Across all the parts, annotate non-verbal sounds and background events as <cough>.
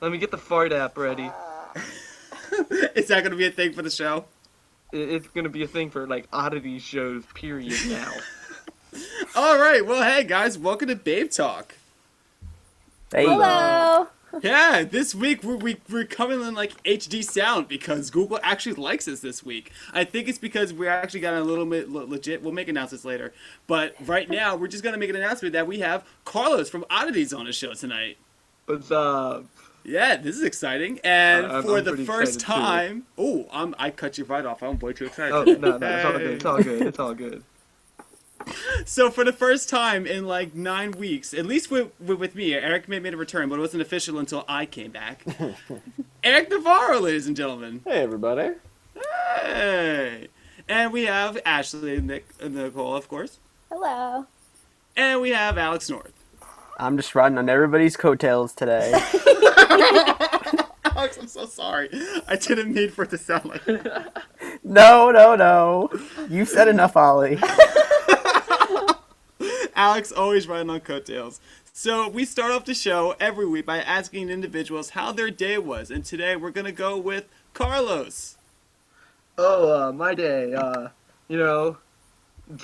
Let me get the fart app ready. <laughs> Is that gonna be a thing for the show? It's gonna be a thing for like oddity shows. Period. Now. <laughs> All right. Well, hey guys, welcome to Babe Talk. Hey. Hello. <laughs> Yeah, this week we're, we, we're coming in like HD sound because Google actually likes us this week. I think it's because we actually got a little bit le- legit. We'll make announcements later. But right now, we're just going to make an announcement that we have Carlos from Oddities on the show tonight. What's up? Yeah, this is exciting. And Uh, I'm- for I'm the first time, oh, I'm I cut you right off. I'm way too excited. Oh no, no, it's all good. It's all good. It's all <laughs> good. So for the first time in like nine weeks, at least with, with, with me, Eric made, made a return, but it wasn't official until I came back. <laughs> Eric Navarro, ladies and gentlemen. Hey everybody. Hey. And we have Ashley Nick, uh, Nicole, of course. Hello. And we have Alex North. I'm just riding on everybody's coattails today. <laughs> Alex, I'm so sorry. I didn't mean for it to sound like that. no, no, no. You've said enough, Ollie. <laughs> Alex always riding on coattails. So we start off the show every week by asking individuals how their day was. And today we're going to go with Carlos. Oh, uh, my day. Uh, you know, <laughs>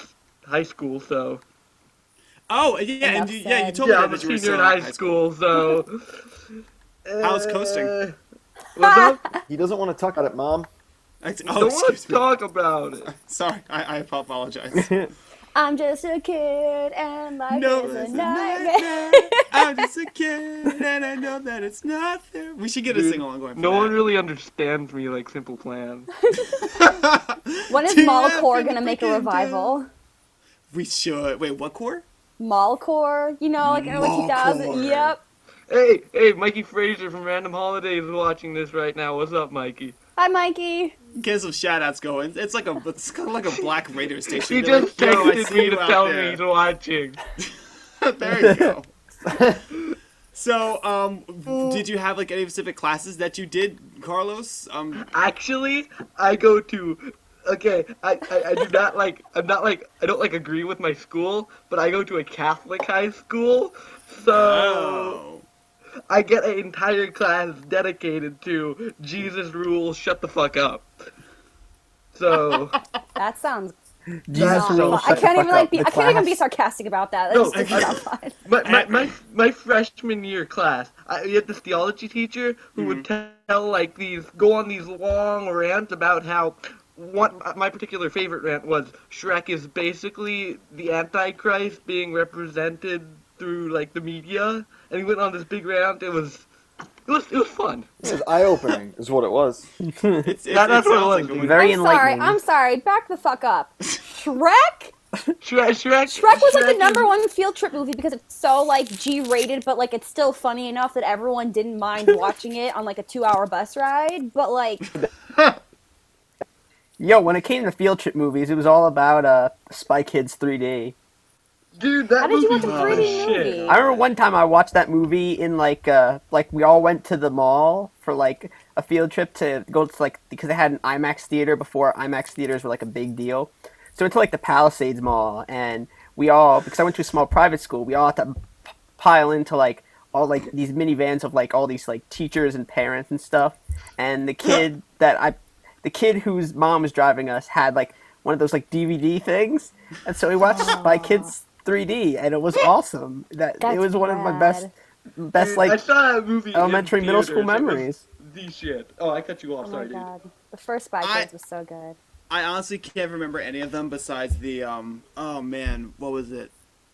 high school, so Oh, yeah, and Enough you, yeah, you told yeah, me I'm a that you were senior still in high school, so. <laughs> How's coasting? Uh, What's <laughs> up? He doesn't want to talk about it, Mom. I, Don't oh, want to talk about it. <laughs> Sorry, I, I apologize. I'm just a kid and life no, is it's a a nightmare. nightmare. I'm just a kid, and I know that it's not there. We should get a Dude, sing along going. No that. one really understands me like Simple Plan. when is Do Mallcore gonna make a forget revival? We should. Wait, what core? Mallcore, you know, like early Mallcore. 2000. Yep. Hey, hey, Mikey Fraser from Random Holidays is watching this right now. What's up, Mikey? Hi, Mikey. Get some shout outs going. It's like a it's kind of like a black radio <laughs> station. He They're just like, "Yo, I texted me to tell there." me he's watching. <laughs> there you go. <laughs> so, um, did you have like any specific classes that you did, Carlos? Um, Actually, I go to. Okay, I, I, I do not like. I'm not like. I don't like agree with my school, but I go to a Catholic high school, so oh. I get an entire class dedicated to Jesus rules. Shut the fuck up. So <laughs> That sounds. Jesus rules, I shut the can't even fuck like up. be. The I can't even be sarcastic about that. No, That's I- not fun. my my, my, my freshman year class, I, we had this theology teacher who would mm-hmm. tell like these, go on these long rants about how. One, my particular favorite rant was Shrek is basically the Antichrist being represented through like the media, and he went on this big rant. It was, it was, it was fun. It was eye opening, is what it was. <laughs> It's, it's, That- that's it what it was, like dude. one- Very I'm sorry. I'm sorry. Back the fuck up. Shrek. Shrek, Shrek, Shrek was like the is- number one field trip movie because it's so like G rated, but like it's still funny enough that everyone didn't mind <laughs> watching it on like a two hour bus ride. But like, <laughs> Yo, when it came to field trip movies, it was all about uh, Spy Kids 3D. Dude, that How did you movie watch a was 3D shit. movie? I remember one time I watched that movie in like uh like we all went to the mall for like a field trip to go to like because they had an IMAX theater before IMAX theaters were like a big deal. So we went to like the Palisades Mall and we all because I went to a small private school, we all had to p- pile into like all like these minivans of like all these like teachers and parents and stuff. And the kid that I the kid whose mom was driving us had like one of those like DVD things, and so we watched Spy Kids 3D, and it was awesome. That That's it was one of my best best Dude, I like saw that movie in elementary middle school theaters. It was memories. The shit. Oh, I cut you off. oh my Sorry, dude. god, the first Spy I- Kids was so good. I honestly can't remember any of them besides the um. Oh man, what was it?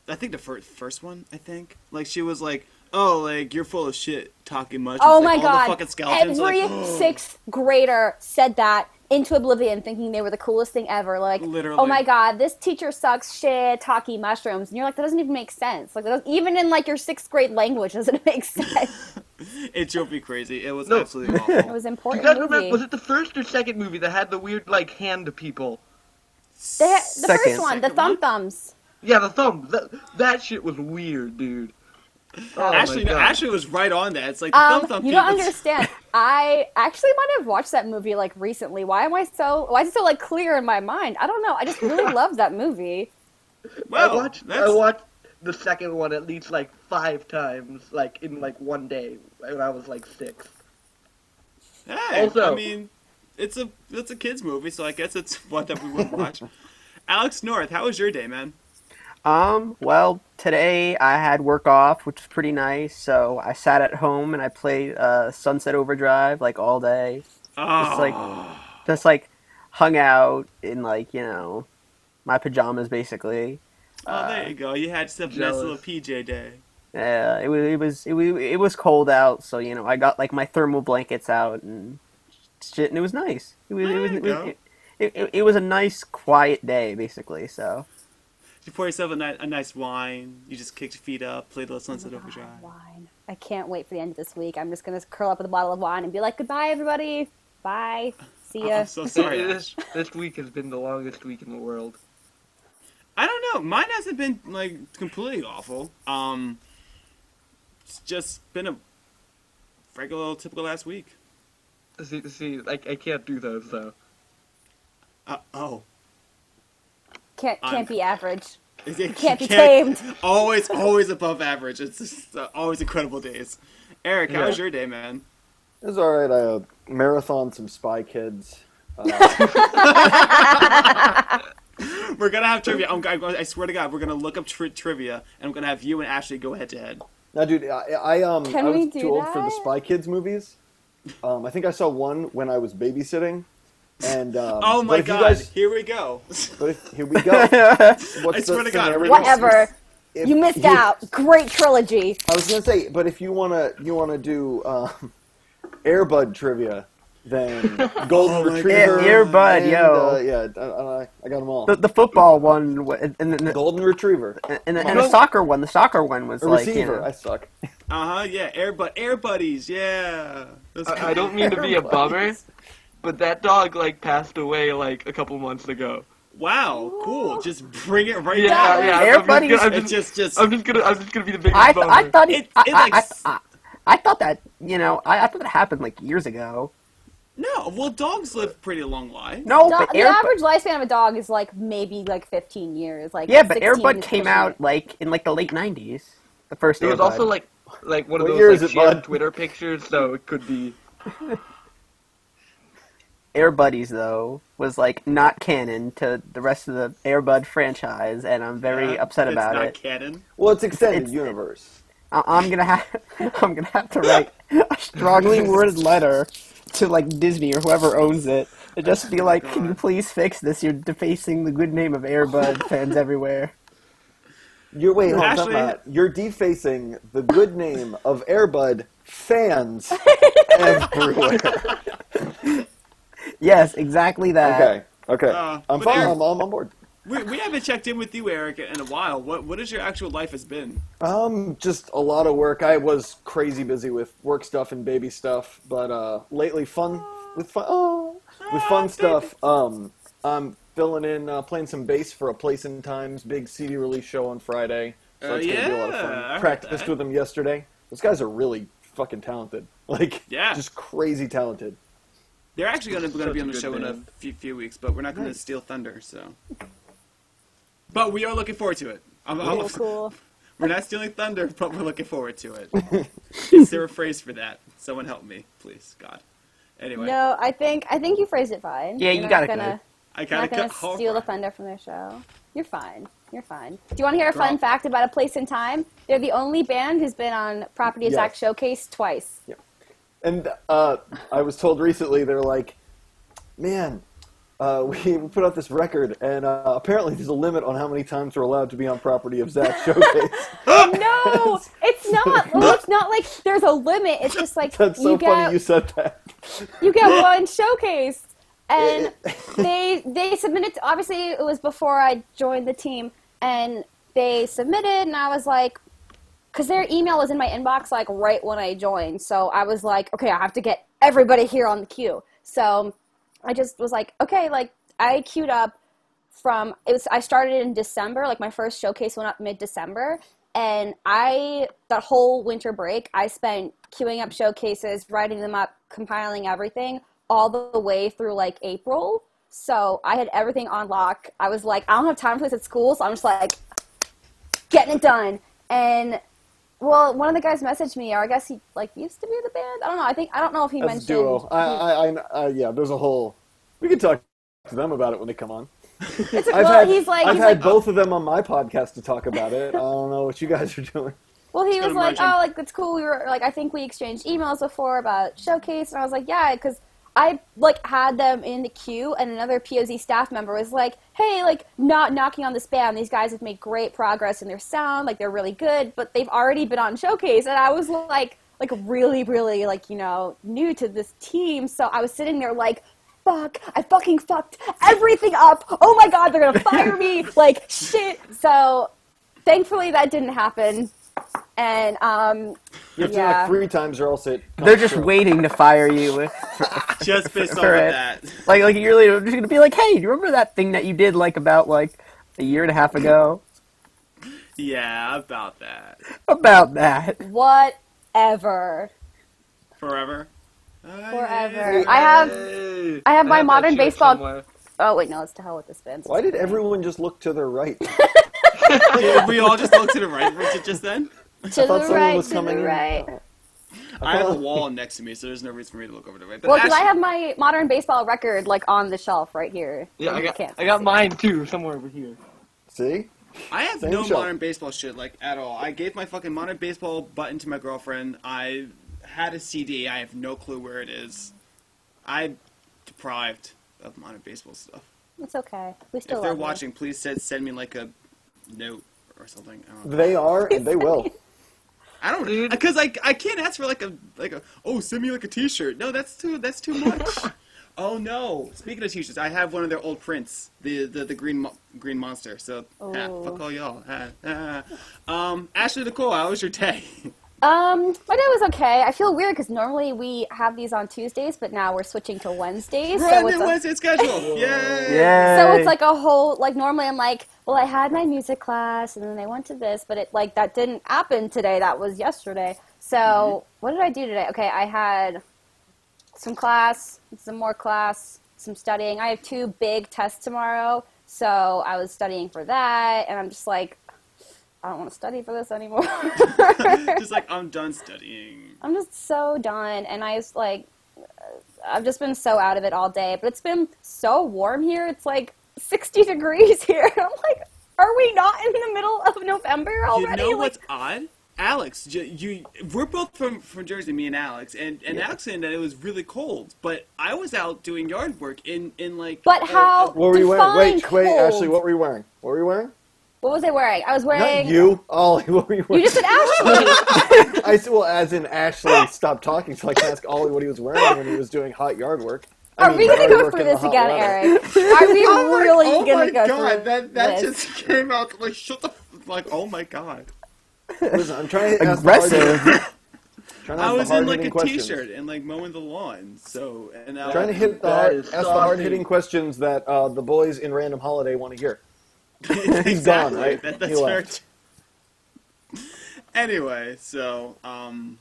I think the first first one. I think like she was like, oh, like you're full of shit talking much. Oh It's, my like, all god! The fucking skeletons. Every like, sixth grader said that into oblivion, thinking they were the coolest thing ever. Like, oh Literally. oh my god, this teacher sucks shit, talking mushrooms, and you're like, that doesn't even make sense. Like, even in like your sixth grade language, <laughs> doesn't make sense. <laughs> it drove me crazy. It was No. absolutely <laughs> it was Do you important remember? Was it the first or second movie that had the weird like hand people? the, the first one, the thumb one? thumbs. Yeah, the thumb. That, that shit was weird, dude. Oh Ashley, no, Ashley was right on that. It's like the Um, thumb thumb. you don't people- understand. I actually might have watched that movie like recently. Why am I so? Why is it so like clear in my mind? I don't know. I just really <laughs> love that movie. Well, I watched. that's- I watched the second one at least like five times, like in like one day when I was like six. Hey, Also- I mean, it's a it's a kids movie, so I guess it's <laughs> one that we would watch. <laughs> Alex North, how was your day, man? Um, well, today I had work off, which was pretty nice. So I sat at home and I played uh, Sunset Overdrive like all day. Oh, like- Just like hung out in like you know my pajamas basically. oh, there you go. You had some nice little. PJ day. Yeah, it was it was it was it was cold out, so you know I got like my thermal blankets out and shit, and it was nice. It was it was it was, it, it, it was a nice quiet day basically. So You pour yourself a, ni- a nice wine. You just kick your feet up, play the little Sunset Ah, Overdrive. wine. I can't wait for the end of this week. I'm just gonna curl up with a bottle of wine and be like, "Goodbye, everybody. Bye. See Oh, ya." I'm so sorry. <laughs> this, this week has been the longest week in the world. I don't know. Mine hasn't been like completely awful. Um, it's just been a regular, typical last week. See, see, I, I can't do those though. Uh, oh, Can't I'm- can't be average. It- it Can't be can't- tamed. Always, always above average. It's just uh, always incredible days. Eric, how Yeah. was your day, man? It was all right. I uh, marathon some Spy Kids. Uh, <laughs> We're gonna have trivia. I'm, I, I swear to God, we're gonna look up tri- trivia, and I'm gonna have you and Ashley go head to head. now, dude, I, I um Can I was do too old for the? Spy Kids movies. Um, I think I saw one when I was babysitting. And um, Oh my God! guys- Here we go. but if, here we go. <laughs> What's I the to God. Whatever. If You missed out. Great trilogy. I was gonna say, but if you wanna you wanna do um, Airbud trivia, then <laughs> Golden Oh Retriever, God. Air- Airbud, and, yo. uh, yeah, I, I, I got them all. the, the football one and and, and, Golden Retriever, and, and, No. the soccer one. The soccer one was a like you know, I suck. Uh huh. Yeah. Air Bud, Air Buddies. Yeah. I, I don't mean to be a bummer, but that dog like passed away like a couple months ago. Wow. Cool. Just bring it right Yeah, now. yeah. Air I'm just gonna- I'm just, just, just. I'm just gonna, I'm just gonna be the biggest I, th- I thought it, It- I, it, I- like, I, s- I, I thought that you know I, I thought that happened like years ago. no. Well, dogs live pretty long lives. No, Do- but the Airbud, average lifespan of a dog is like maybe like 15 years. Like yeah, but Airbud came out like in like the late '90s. The first it was Airbud. also like, like one of What those like, is it. Twitter pictures, so it could be. <laughs> Air Buddies though was like not canon to the rest of the Airbud franchise, and I'm very Yeah, upset it's about not it. canon. Well, it's extended It's- universe. I- I'm gonna have <laughs> I'm gonna have to write a strongly <laughs> worded letter to like Disney or whoever owns it. To just be oh like, can you please fix this? You're defacing the good name of Airbud <laughs> fans everywhere. You're wait, hold on, Ashley- time out. You're defacing the good name of Airbud fans everywhere. <laughs> Yes, exactly that. Okay, okay, Uh, I'm fine. Eric- I'm, I'm on board. We, we haven't checked in with you, Eric, in a while. What what has your actual life has been? Um, just a lot of work. I was crazy busy with work stuff and baby stuff, but uh, lately fun with fun. Oh, with fun stuff. Um, I'm filling in, uh, playing some bass for a Place in Times big CD release show on Friday. So Oh, that's gonna be a lot of fun. I Practiced with them yesterday. Those guys are really fucking talented. <laughs> Like, Yeah. just crazy talented. They're actually going to be on the good show in a few, few weeks, but we're not going to steal thunder. So, but we are looking forward to it. I'm, I'm- Cool, <laughs> cool. We're not stealing thunder, but we're looking forward to it. <laughs> Is there a phrase for that? Someone help me, please, God. Anyway, No, I think I think you phrased it fine. Yeah, You're you not got it gonna. I You're kind not of gonna cut. steal the thunder from their show. You're fine. You're fine. Do you want to hear a fun fact about a place in time? They're the only band who's been on Property of Zack Yes. Showcase twice. And uh, I was told recently they're like, man, uh, <laughs> we put out this record, and uh, apparently there's a limit on how many times we're allowed to be on property of Zack <laughs> Showcase. no, it's not. Well, it's not like there's a limit. It's just like That's so you funny get you said that. you get one showcase, and <laughs> they they submitted. Obviously, it was before I joined the team, and they submitted, and I was like, because their email was in my inbox like right when I joined, so I was like, okay, I have to get everybody here on the queue. So I just was like, okay, like I queued up from it was I started in December, like my first showcase went up mid December, and I that whole winter break I spent queuing up showcases, writing them up, compiling everything all the way through like April. So I had everything on lock. I was like, I don't have time for this at school, so I'm just like getting it done. And well, one of the guys messaged me, or I guess he like used to be in the band. I don't know. I think I don't know if he That's mentioned. duo. I, I, I, I, yeah. There's a whole. We can talk to them about it when they come on. It's a, I've well, had, he's like, I've he's had like, both of them on my podcast to talk about it. I don't know what you guys are doing. well, he was like, imagine. oh, like it's cool. We were like, I think we exchanged emails before about showcase, and I was like, yeah, because I like had them in the queue, and another POZ staff member was like, hey, like not knocking on the band. These guys have made great progress in their sound, like they're really good, but they've already been on showcase, and I was like, like really, really, like you know, new to this team, so I was sitting there like. Fuck! I fucking fucked everything up. Oh my god, they're gonna fire me! <laughs> Like shit. So, thankfully, that didn't happen. And um, You have to Yeah. like three times or else it. They're just true. waiting to fire you. <laughs> Just based off of that. Like, like you're really just gonna be like, hey, do you remember that thing that you did like about like a year and a half ago? Yeah, about that. About that. whatever. Forever. Forever. I have. I have my that modern baseball- somewhere. Oh wait, no, it's to hell with this band. Why did everyone just look to their right? <laughs> <laughs> Did we all just look to the right for just then? <laughs> To I thought the someone right, was to coming the in. right. I have a wall next to me, so there's no reason for me to look over the right. But Well, because I have my modern baseball record like on the shelf right here. Yeah, I got can't I got mine too, somewhere over here. See? I have Same no show. modern baseball shit like at all. I gave my fucking modern baseball button to my girlfriend. I had a CD. I have no clue where it is. I'm deprived of modern baseball stuff. It's okay. We still if they're love you. watching, please send send me like a note or something. I don't know. They are, and they will. <laughs> I don't Dude. because I I can't ask for like a like a oh send me like a T-shirt. No, that's too that's too <laughs> much. oh no! Speaking of T-shirts, I have one of their old prints, the the, the green mo- green monster. So ah, Oh. fuck all y'all. Ah, ah. Um, Ashley Nicole, how was your day? <laughs> Um, my day was okay. I feel weird because normally we have these on Tuesdays, but now we're switching to Wednesdays. Brand so it's new a, Wednesday schedule. <laughs> Yay! Yeah. so it's like a whole like normally I'm like, well, I had my music class and then I went to this, but it like that didn't happen today. That was yesterday. So Mm-hmm. what did I do today? Okay, I had some class, some more class, some studying. I have two big tests tomorrow, so I was studying for that, and I'm just like, I don't want to study for this anymore. <laughs> Just like I'm done studying. I'm just so done, and I just like, I've just been so out of it all day. But it's been so warm here. It's like 60 degrees here. <laughs> I'm like, are we not in the middle of November already? You know like, what's odd? Alex, you, you we're both from, from Jersey, me and Alex, and, and Yeah. Alex said that it was really cold, but I was out doing yard work in, in like. but a- how? What were you wearing? Wait, define wait, cold. Ashley, what were you wearing? What were you wearing? What was I wearing? I was wearing. Not you, Ollie. <laughs> What were you wearing? You just said Ashley. <laughs> I said, well, as in Ashley stopped talking, so I can ask Ollie what he was wearing when he was doing hot yard work. I Are mean, we gonna go through this again, weather. Eric? Are we <laughs> really oh gonna go through this? Oh my go god, through that that this? just came out like shut the f- like oh my god. Listen, I'm trying to ask the hard- Aggressive. I was in like hard-hitting a questions. t-shirt and like mowing the lawn, so and now Trying to hit the That hard, ask the hard hitting questions that uh, the boys in Random Holiday want to hear. <laughs> exactly. gone, right? That, He that's fair. left. <laughs> Anyway, so um,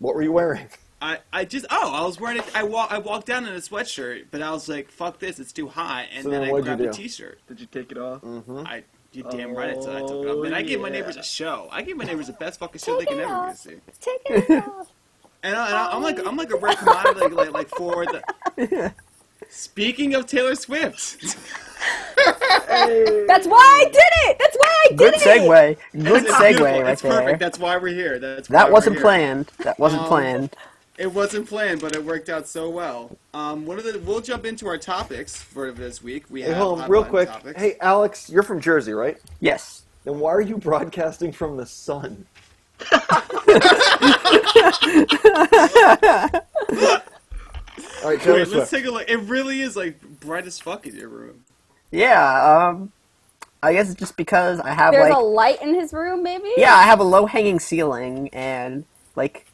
What were you wearing? I, I just oh I was wearing it. I walk I walked down in a sweatshirt, but I was like fuck this, it's too hot, and So then, then I grabbed a do? t-shirt. Did you take it off? Mm-hmm. I you damn right I, t- I took it off, and I gave my Oh, neighbors a show. I gave my neighbors the best fucking show they Take can it ever off. see. Take it off. <laughs> And, I, and I, I'm like I'm like a rare commodity like, like like for the. Speaking of Taylor Swift, That's why I did it. That's why I did it! Good it. segue. Good It's segue beautiful. right That's there. perfect. That's why we're here. That's why That we're wasn't here. planned. That wasn't Um, planned. It wasn't planned, but it worked out so well. Um, one of the we'll jump into our topics for this week. We Hey, have hold on, real button quick. topics. Hey, Alex, you're from Jersey, right? Yes. Then why are you broadcasting from the sun? <laughs> All right, Taylor Wait, let's take a look. It really is like bright as fuck in your room. Yeah. Um. I guess it's just because I have There's like a light in his room, maybe. yeah, I have a low hanging ceiling and like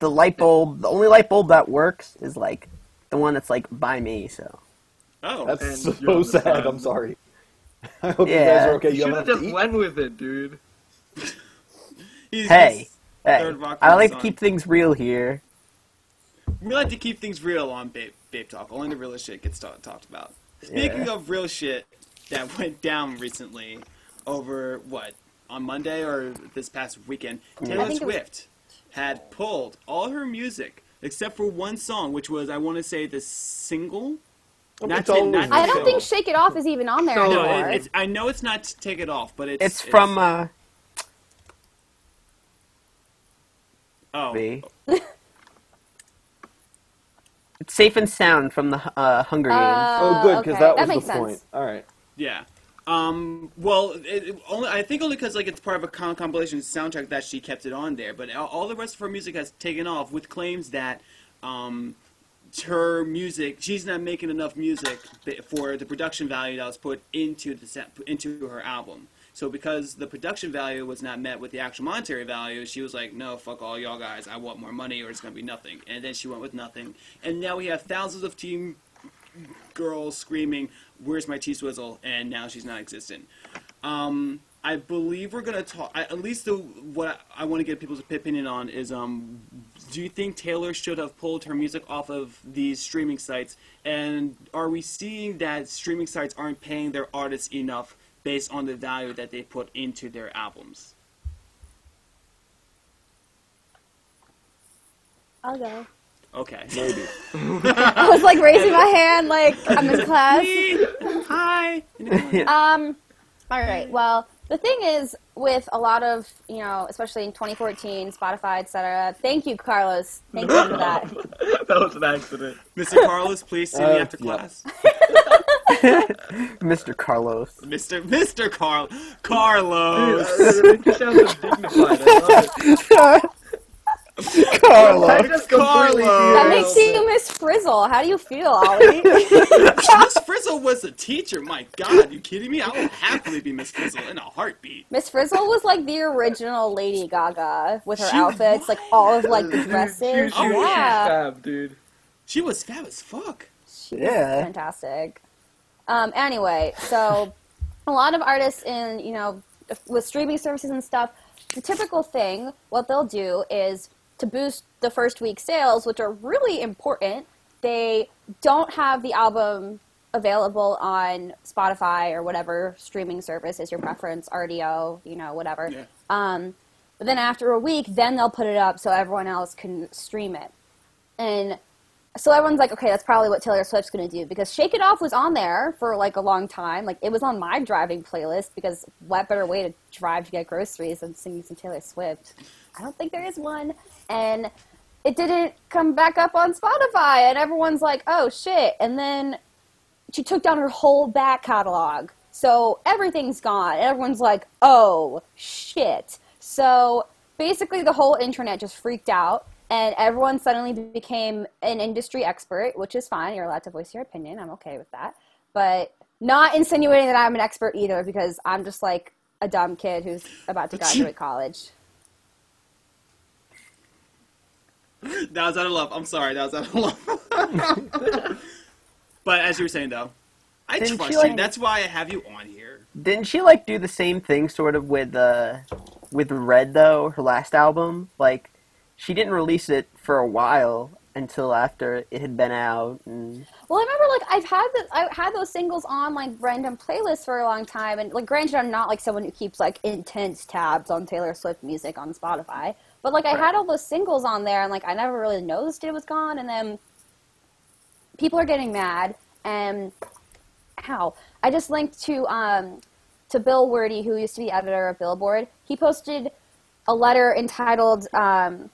the light bulb. The only light bulb that works is like the one that's like by me. So Oh, That's And so you're on the sad. sun. I'm sorry. <laughs> I hope you Yeah. guys are okay. You You should haven't have have just went with it, dude. <laughs> He's hey, hey, I like to keep things real here. we like to keep things real on Babe, Babe Talk. Only the real shit gets talked about. Speaking Yeah. of real shit that went down recently, over what on Monday or this past weekend, Taylor think it was- Swift had pulled all her music except for one song, which was I want to say the single. Not It's to- always not I don't So- think "Shake It Off" is even on there So- anymore. it, it's, I know it's not to take it off, but it's It's from uh, oh me. <laughs> it's safe and sound from the uh, Hunger Games. Uh, Oh, good, because okay. that That was makes the sense. point. All right. Yeah. Um, well, it, it only I think only because like it's part of a com- compilation soundtrack that she kept it on there, but all, all the rest of her music has taken off with claims that um, her music she's not making enough music for the production value that was put into the set, into her album. So because the production value was not met with the actual monetary value, she was like, "No, fuck all y'all guys. I want more money, or it's gonna be nothing." And then she went with nothing, and now we have thousands of team girls screaming, "Where's my cheese swizzle?" and now she's not existent. Um, I believe we're gonna talk. I, at least the what I, I want to get people's opinion on is, um, do you think Taylor should have pulled her music off of these streaming sites? And are we seeing that streaming sites aren't paying their artists enough based on the value that they put into their albums? I'll go. Okay. Maybe. <laughs> I was like raising my hand, like I'm in class. Hi. <laughs> Um, all right. Well, the thing is, with a lot of you know, especially in 2014, Spotify, etc. Thank you, Carlos. Thank you for that. <laughs> that was an accident. Mr. Carlos, please see me Uh, after yeah. class. <laughs> Mr. Carlos. Mr. Mr. Carl Carlos. Uh, it makes you sound so dignified. I love it. I Carlos. just Carlos. That makes it. you Miss Frizzle. How do you feel, Ollie? <laughs> <laughs> Miss Frizzle was a teacher. My God, you kidding me? I will happily be Miss Frizzle in a heartbeat. Miss Frizzle was like the original Lady Gaga with her She outfits, like all of like the Dude, dresses. She, she, Oh, she's yeah, fab, dude. She was fab as fuck. She's Yeah. fantastic. Um, anyway, so a lot of artists in you know with streaming services and stuff, the typical thing what they'll do is to boost the first week sales, which are really important. They don't have the album available on Spotify or whatever streaming service is your preference, Rdio, you know, whatever. Yeah. Um, but then after a week, then they'll put it up so everyone else can stream it. And so everyone's like, okay, that's probably what Taylor Swift's going to do because Shake It Off was on there for like a long time. Like it was on my driving playlist because what better way to drive to get groceries than singing some Taylor Swift? I don't think there is one. And it didn't come back up on Spotify, and everyone's like, oh shit. And then she took down her whole back catalog. So everything's gone. And everyone's like, oh shit. So basically, the whole internet just freaked out, and everyone suddenly became an industry expert, which is fine. You're allowed to voice your opinion. I'm okay with that. But not insinuating that I'm an expert either, because I'm just like a dumb kid who's about to graduate college. <laughs> That was out of love. I'm sorry. That was out of love. <laughs> but as you were saying, though, I Didn't trust she, you. like- That's why I have you on here. Didn't she like do the same thing sort of with uh with Red though, her last album? Like she didn't release it for a while until after it had been out and Well, I remember like I've had the, I had those singles on like random playlists for a long time, and like granted, I'm not like someone who keeps like intense tabs on Taylor Swift music on Spotify, but like I had all those singles on there, and like I never really noticed it was gone, and then people are getting mad, and how I just linked to um to Bill Werde, who used to be editor of Billboard. He posted a letter entitled um,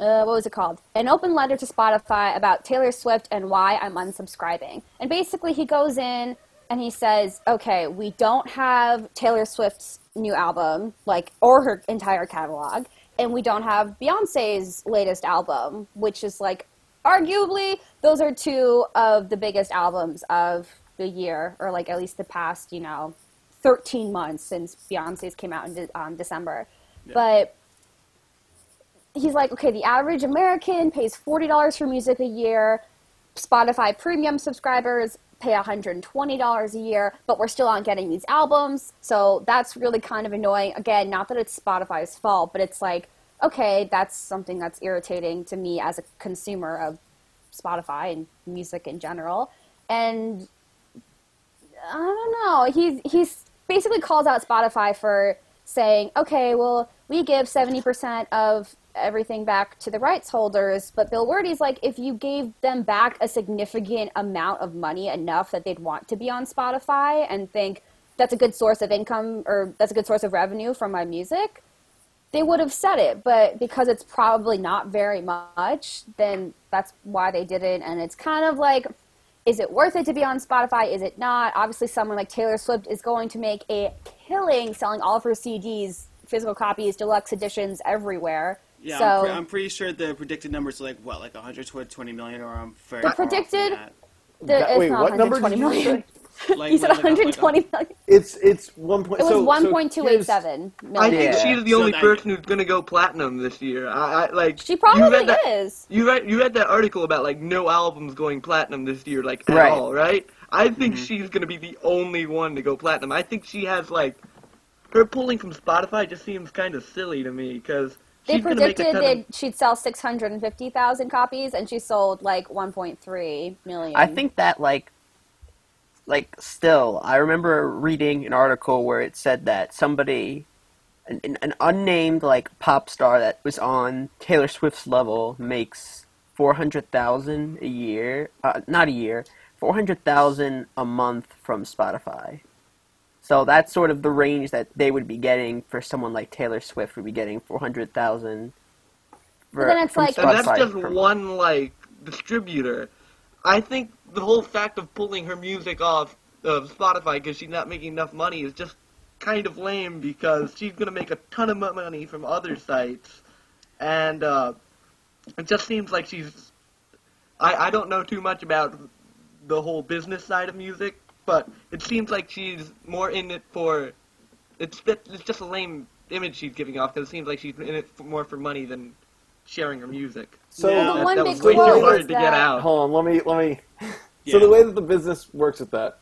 uh, what was it called? An open letter to Spotify about Taylor Swift and why I'm unsubscribing. And basically, he goes in and he says, okay, we don't have Taylor Swift's new album, like, or her entire catalog, and we don't have Beyonce's latest album, which is like, arguably, those are two of the biggest albums of the year, or like at least the past, you know, 13 months since Beyonce's came out in de- um, December. But he's like, okay, the average American pays forty dollars for music a year. Spotify premium subscribers pay $120 a year, but we're still not getting these albums. So that's really kind of annoying. Again, not that it's Spotify's fault, but it's like, okay, that's something that's irritating to me as a consumer of Spotify and music in general. And I don't know. He's he's basically calls out Spotify for saying, okay, well, we give 70% of everything back to the rights holders. But Bill Werde's like, if you gave them back a significant amount of money, enough that they'd want to be on Spotify and think that's a good source of income or that's a good source of revenue from my music, they would have said it. But because it's probably not very much, then that's why they didn't. And it's kind of like, is it worth it to be on Spotify? Is it not? Obviously, someone like Taylor Swift is going to make a killing selling all of her CDs, physical copies, deluxe editions everywhere. Yeah, so I'm, pre- I'm pretty sure the predicted numbers are like what, like 120 million, or I'm very. The far off from predicted- the, That- wait, what number 120 did you million. Like, <laughs> you said like a- like a- 120 million. It's it's one point. It was so, so here's- 1.287 I think Yeah. she's the So only I- person who's gonna go platinum this year. I, I like. She you probably read that, is. You read you read that article about like no albums going platinum this year, like at Right. all, right? I think Mm-hmm. she's gonna be the only one to go platinum. I think she has like her pulling from Spotify just seems kind of silly to me because They she's gonna make a predicted that she'd sell 650,000 copies, and she sold like 1.3 million. I think that like like still I remember reading an article where it said that somebody an, an, an unnamed like pop star that was on Taylor Swift's level makes 400,000 a year uh, not a year 400,000 a month from Spotify. So that's sort of the range that they would be getting for someone like Taylor Swift would be getting 400,000 But then it's from like- and that's just per- one like distributor. I think the whole fact of pulling her music off of Spotify because she's not making enough money is just kind of lame because she's gonna make a ton of money from other sites, and uh, it just seems like she's. I I don't know too much about the whole business side of music, but it seems like she's more in it for. It's it's just a lame image she's giving off because it seems like she's in it for, more for money than sharing her music. So Yeah. That, that was way too hard was to get out. Hold on, let me let me. Yeah. So the way that the business works with that,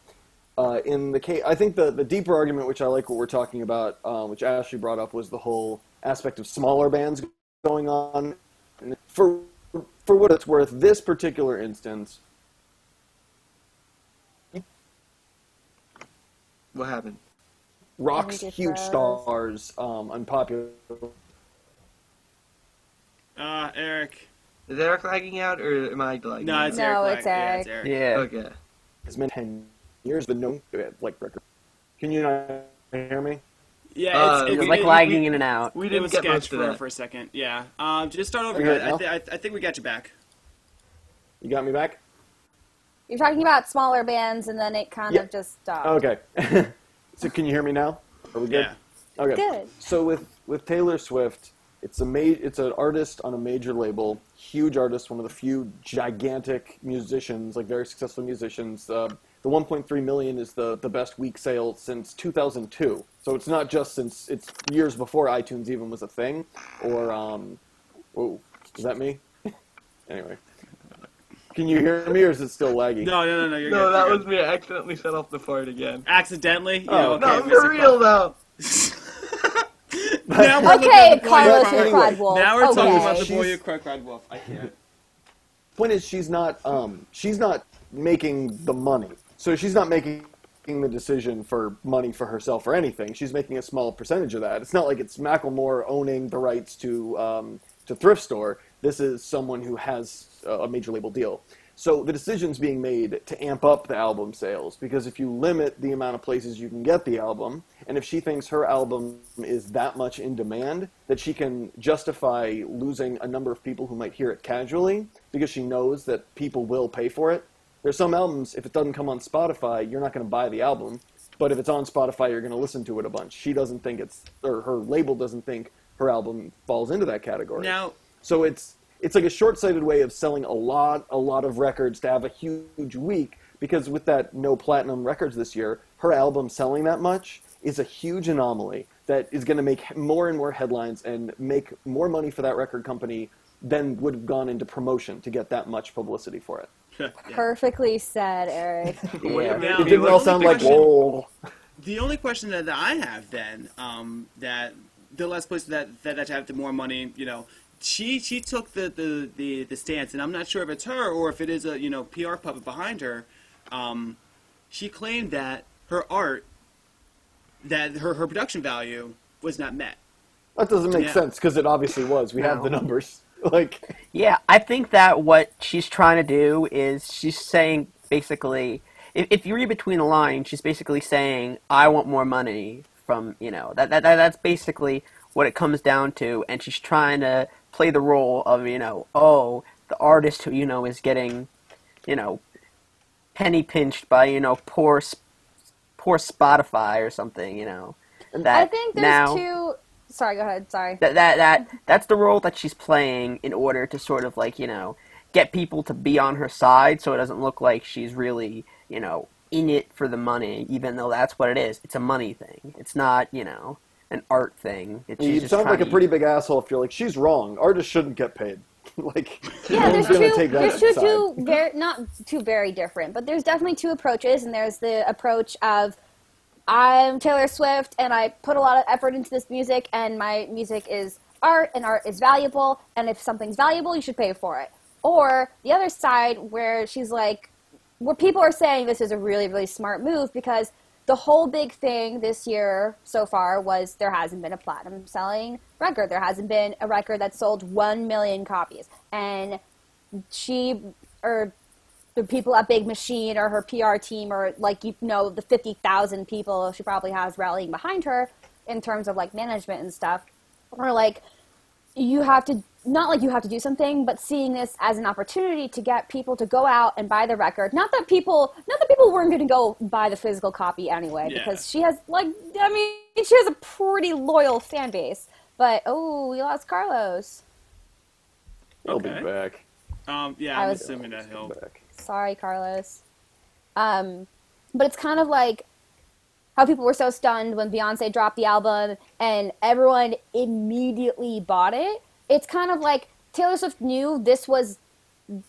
uh, in the case, I think the the deeper argument, which I like what we're talking about, uh, which Ashley brought up, was the whole aspect of smaller bands going on. And For for what it's worth, this particular instance, What happened? rocks Let me get huge those. stars, um, unpopular. Uh, Eric. Is Eric lagging out or am I lagging No, out? it's No, Eric. it's Black. Eric. Yeah, it's Eric. Yeah. Okay. It's been ten years, but no, like record. Can you not hear me? Yeah, Uh, it's, It it, was we- like it, lagging in and out. We didn't get sketch most for, that. for a second. Yeah. Um, just start over. Okay, again. I, th- I, th- I think we got you back. You got me back? You're talking about smaller bands, and then it kind Yeah. of just stopped. Okay. <laughs> so can you hear me now? Are we good? Yeah. Okay. Good. So with with Taylor Swift, it's a ma- it's an artist on a major label, huge artist, one of the few gigantic musicians, like very successful musicians. Uh, the 1.3 million is the the best week sale since 2002. So it's not just since it's years before iTunes even was a thing, or um, whoa, is that me? <laughs> anyway, can you hear me, or is it still laggy? No, no, no, no. You're No, good. that you're was good. me. I accidentally set off the fart again. accidentally. Oh, yeah, okay, no, Mr. for real though. <laughs> now we're Okay, at the Carlos who and cried- Clyde Wolf. Now we're talking about the boy She's- who cried, cried wolf. I can't. point is she's not um, she's not making the money so she's not making the decision for money for herself or anything she's making a small percentage of that it's not like it's macklemore owning the rights to um, to thrift store this is someone who has a major label deal so the decision's being made to amp up the album sales because if you limit the amount of places you can get the album and if she thinks her album is that much in demand that she can justify losing a number of people who might hear it casually because she knows that people will pay for it. There's some albums, if it doesn't come on Spotify, you're not going to buy the album. But if it's on Spotify, you're going to listen to it a bunch. She doesn't think it's, or her label doesn't think her album falls into that category. Now, So it's it's like a short-sighted way of selling a lot a lot of records to have a huge week because with that no platinum records this year, her album selling that much is a huge anomaly that is going to make more and more headlines and make more money for that record company than would have gone into promotion to get that much publicity for it. <laughs> yeah. Perfectly said, Eric. <laughs> Yeah. Now, It didn't the all only sound like question- whoa. The only question that, that I have then, um, that the less place that that that have the more money, you know, she she took the, the, the, the stance, and I'm not sure if it's her or if it is a you know PR puppet behind her. Um, she claimed that her art, that her her production value was not met. That doesn't make Yeah. sense because it obviously was. We have the numbers. <laughs> Like, Yeah, I think that what she's trying to do is she's saying basically, if, if you read between the lines, she's basically saying, "I want more money from you know that, that, that that's basically what it comes down to," and she's trying to play the role of you know, oh, the artist who you know is getting, you know, penny pinched by you know poor poor Spotify or something, you know. That I think there's now, two. Sorry, go ahead. Sorry. that that that that's the role that she's playing in order to sort of like you know get people to be on her side so it doesn't look like she's really you know in it for the money even though that's what it is it's a money thing it's not you know an art thing it's she's you sound like a pretty big asshole if you're like, she's wrong. Artists shouldn't get paid. <laughs> like, Yeah, no there's one's two. take that There's two, two <laughs> very not two very different, but there's definitely two approaches, and there's the approach of I'm Taylor Swift, and I put a lot of effort into this music, and my music is art, and art is valuable, and if something's valuable, you should pay for it. Or the other side, where she's like, where people are saying this is a really, really smart move because the whole big thing this year so far was there hasn't been a platinum selling record. There hasn't been a record that sold 1 million copies. And she, or the people at Big Machine or her PR team or like, you know, the 50,000 people she probably has rallying behind her in terms of like management and stuff, are like, you have to not like you have to do something, but seeing this as an opportunity to get people to go out and buy the record. Not that people, not that people weren't going to go buy the physical copy anyway, Yeah. because she has like, I mean, she has a pretty loyal fan base. But oh, we lost Carlos. He'll be back. Um, yeah, I I'm was- assuming that he'll. Be back. Sorry, Carlos. Um, but it's kind of like how people were so stunned when Beyonce dropped the album and everyone immediately bought it. It's kind of like Taylor Swift knew this was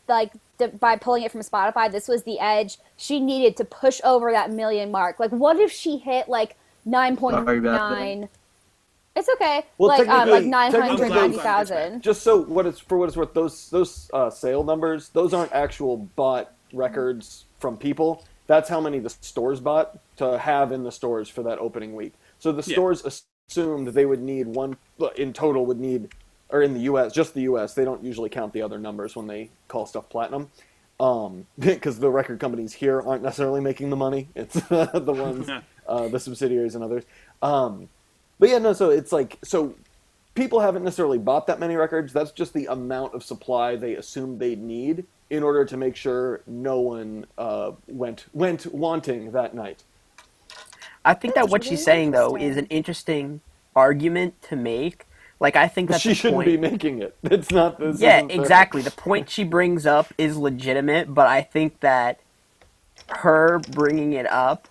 like the, by pulling it from Spotify, this was the edge. She needed to push over that million mark. Like, what if she hit like nine point Sorry about nine? It's okay. Well, like um, like technically- nine hundred ninety technically- thousand. Just so what it's for what it's worth, those those uh, sale numbers, those aren't actual bought records from people. That's how many the stores bought to have in the stores for that opening week. So the Yeah. stores assumed they would need one in total would need, or in the U.S. just the U.S. They don't usually count the other numbers when they call stuff platinum, um, <laughs> because the record companies here aren't necessarily making the money. It's <laughs> the ones, <laughs> uh, the subsidiaries and others. Um, but yeah, no. So it's like so people haven't necessarily bought that many records. That's just the amount of supply they assumed they'd need in order to make sure no one uh, went went wanting that night. i think that what she's saying though is an interesting argument to make like i think But that's she shouldn't point. be making it. <laughs> It's not. This yeah, fair. exactly. The <laughs> point she brings up is legitimate, but I think that her bringing it up,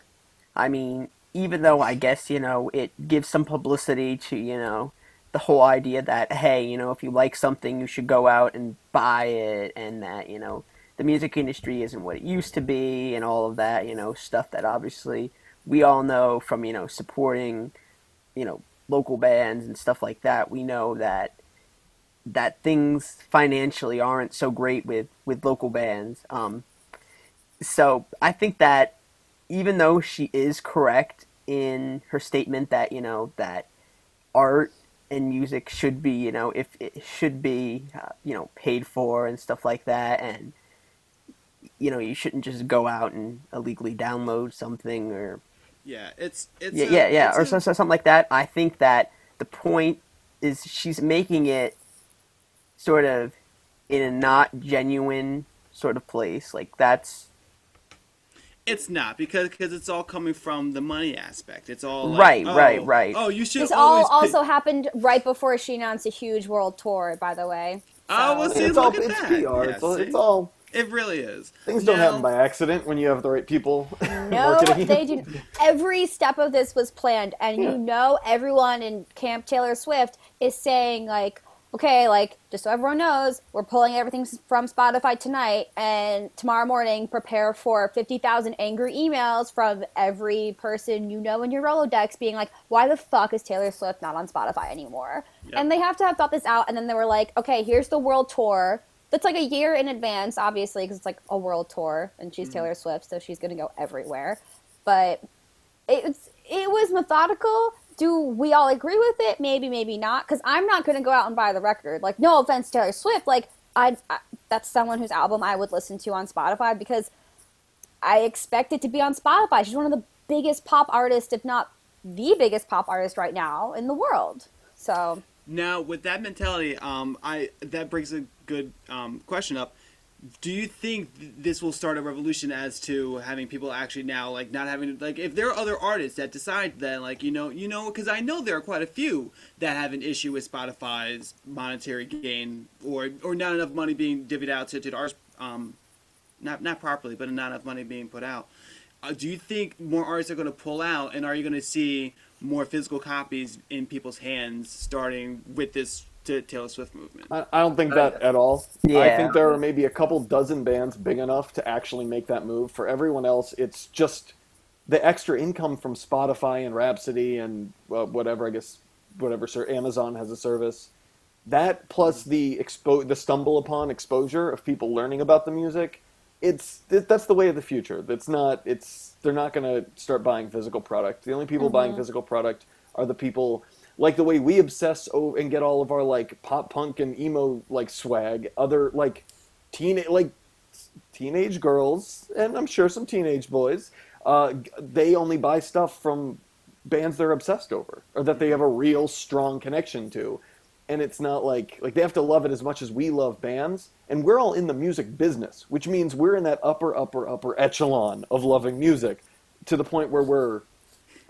I mean, even though I guess, you know, it gives some publicity to, you know, the whole idea that, hey, you know, if you like something, you should go out and buy it, and that, you know, the music industry isn't what it used to be, and all of that, you know, stuff that obviously we all know from, you know, supporting, you know, local bands and stuff like that. We know that that things financially aren't so great with with local bands. Um, so I think that even though she is correct in her statement that you know that art and music should be you know if it should be uh, you know paid for and stuff like that and you know you shouldn't just go out and illegally download something or Yeah, it's it's yeah, a- yeah, yeah, it's or a- so, so- something like that. I think that the point is she's making it sort of in a not genuine sort of place. Like that's It's not because because it's all coming from the money aspect. It's all like, Right, oh, right, right. Oh, you should This all always pay- also happened right before she announced a huge world tour. By the way. Oh, well, see, it's look all at it's that. PR. Yeah, it's, all, see? it's all It really is. things don't Now- happen by accident when you have the right people. <laughs> No, they do. Every step of this was planned, and Yeah. you know, everyone in Camp Taylor Swift is saying like, okay, like just so everyone knows, we're pulling everything from Spotify tonight, and tomorrow morning, prepare for fifty thousand angry emails from every person you know in your Rolodex, being like, why the fuck is Taylor Swift not on Spotify anymore? Yep. And they have to have thought this out, and then they were like, okay, here's the world tour. That's like a year in advance, obviously, because it's like a world tour, and she's mm-hmm. Taylor Swift, so she's gonna go everywhere. But it's it was methodical, do we all agree with it? Maybe, maybe not. Because I'm not going to go out and buy the record. Like, no offense, Taylor Swift. Like, I, I that's someone whose album I would listen to on Spotify because I expect it to be on Spotify. She's one of the biggest pop artists, if not the biggest pop artist right now in the world. So Now, with that mentality, um, I that brings a good um, question up. Do you think th- this will start a revolution as to having people actually now like not having like if there are other artists that decide that like you know you know because I know there are quite a few that have an issue with Spotify's monetary gain or or not enough money being divvied out to to artists um not not properly but not enough money being put out. Uh, do you think more artists are going to pull out, and are you going to see more physical copies in people's hands starting with this t- Taylor Swift movement? I, I don't think that at all. Yeah. I think there are maybe a couple dozen bands big enough to actually make that move. For everyone else, it's just the extra income from Spotify and Rhapsody and uh, whatever. I guess whatever. Sir, Amazon has a service. That plus the expo- the stumble upon exposure of people learning about the music. It's it, that's the way of the future. That's not. It's they're not going to start buying physical product. The only people buying physical product are the people like the way we obsess o- and get all of our like pop punk and emo like swag. Other like teen like teenage girls and I'm sure some teenage boys. Uh, they only buy stuff from bands they're obsessed over or that they have a real strong connection to and it's not like like they have to love it as much as we love bands and we're all in the music business which means we're in that upper upper upper echelon of loving music to the point where we're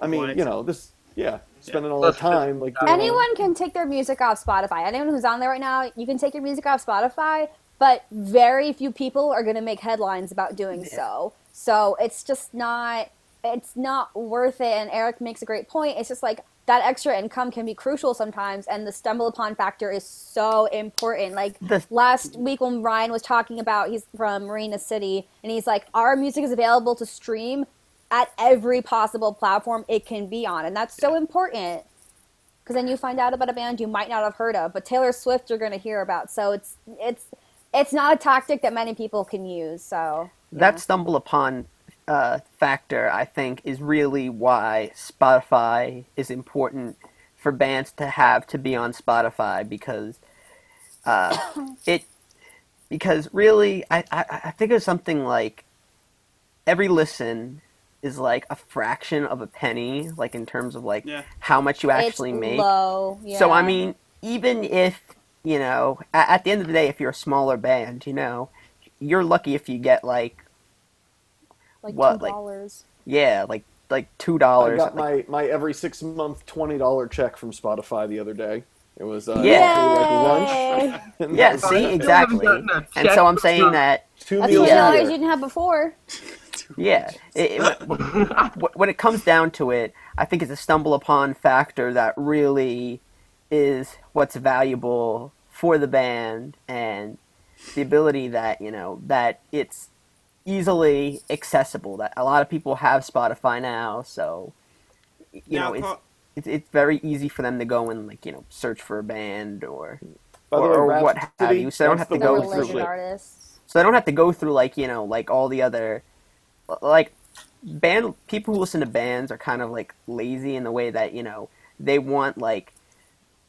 i mean you know this yeah spending all Let's the time like doing- anyone can take their music off Spotify. Anyone who's on there right now, you can take your music off Spotify, but very few people are going to make headlines about doing so. So it's just not it's not worth it and Eric makes a great point. It's just like that extra income can be crucial sometimes and the stumble upon factor is so important. Like The- last week when Ryan was talking about he's from Marina City and he's like our music is available to stream at every possible platform it can be on and that's so important. Because then you find out about a band you might not have heard of but taylor swift you're going to hear about. So it's it's it's not a tactic that many people can use so that stumble upon uh, factor, I think, is really why Spotify is important for bands to have to be on Spotify because uh, <coughs> it because really I, I I think of something like every listen is like a fraction of a penny, like in terms of like Yeah. how much you actually it's make. low yeah. So I mean, even if you know, at, at the end of the day, if you're a smaller band, you know, you're lucky if you get like like what, two like- dollars yeah, like like two dollars. i dollars. got my my every six month $20 check from spotify the other day it was uh, Yeah. like lunch <laughs> yeah, see exactly. And so I'm saying that two that's two meals dollars you didn't have before <laughs> yeah, it, it, <laughs> when it comes down to it, I think it's a stumble upon factor that really is what's valuable for the band and the ability that you know that it's easily accessible. That a lot of people have Spotify now, so you Now, know it's, Carl- it's it's very easy for them to go and like you know search for a band or By or- way, or what have you, so they don't have to the the go through for religion shit. artists so they don't have to go through like you know like all the other like band people who listen to bands are kind of like lazy in the way that you know they want like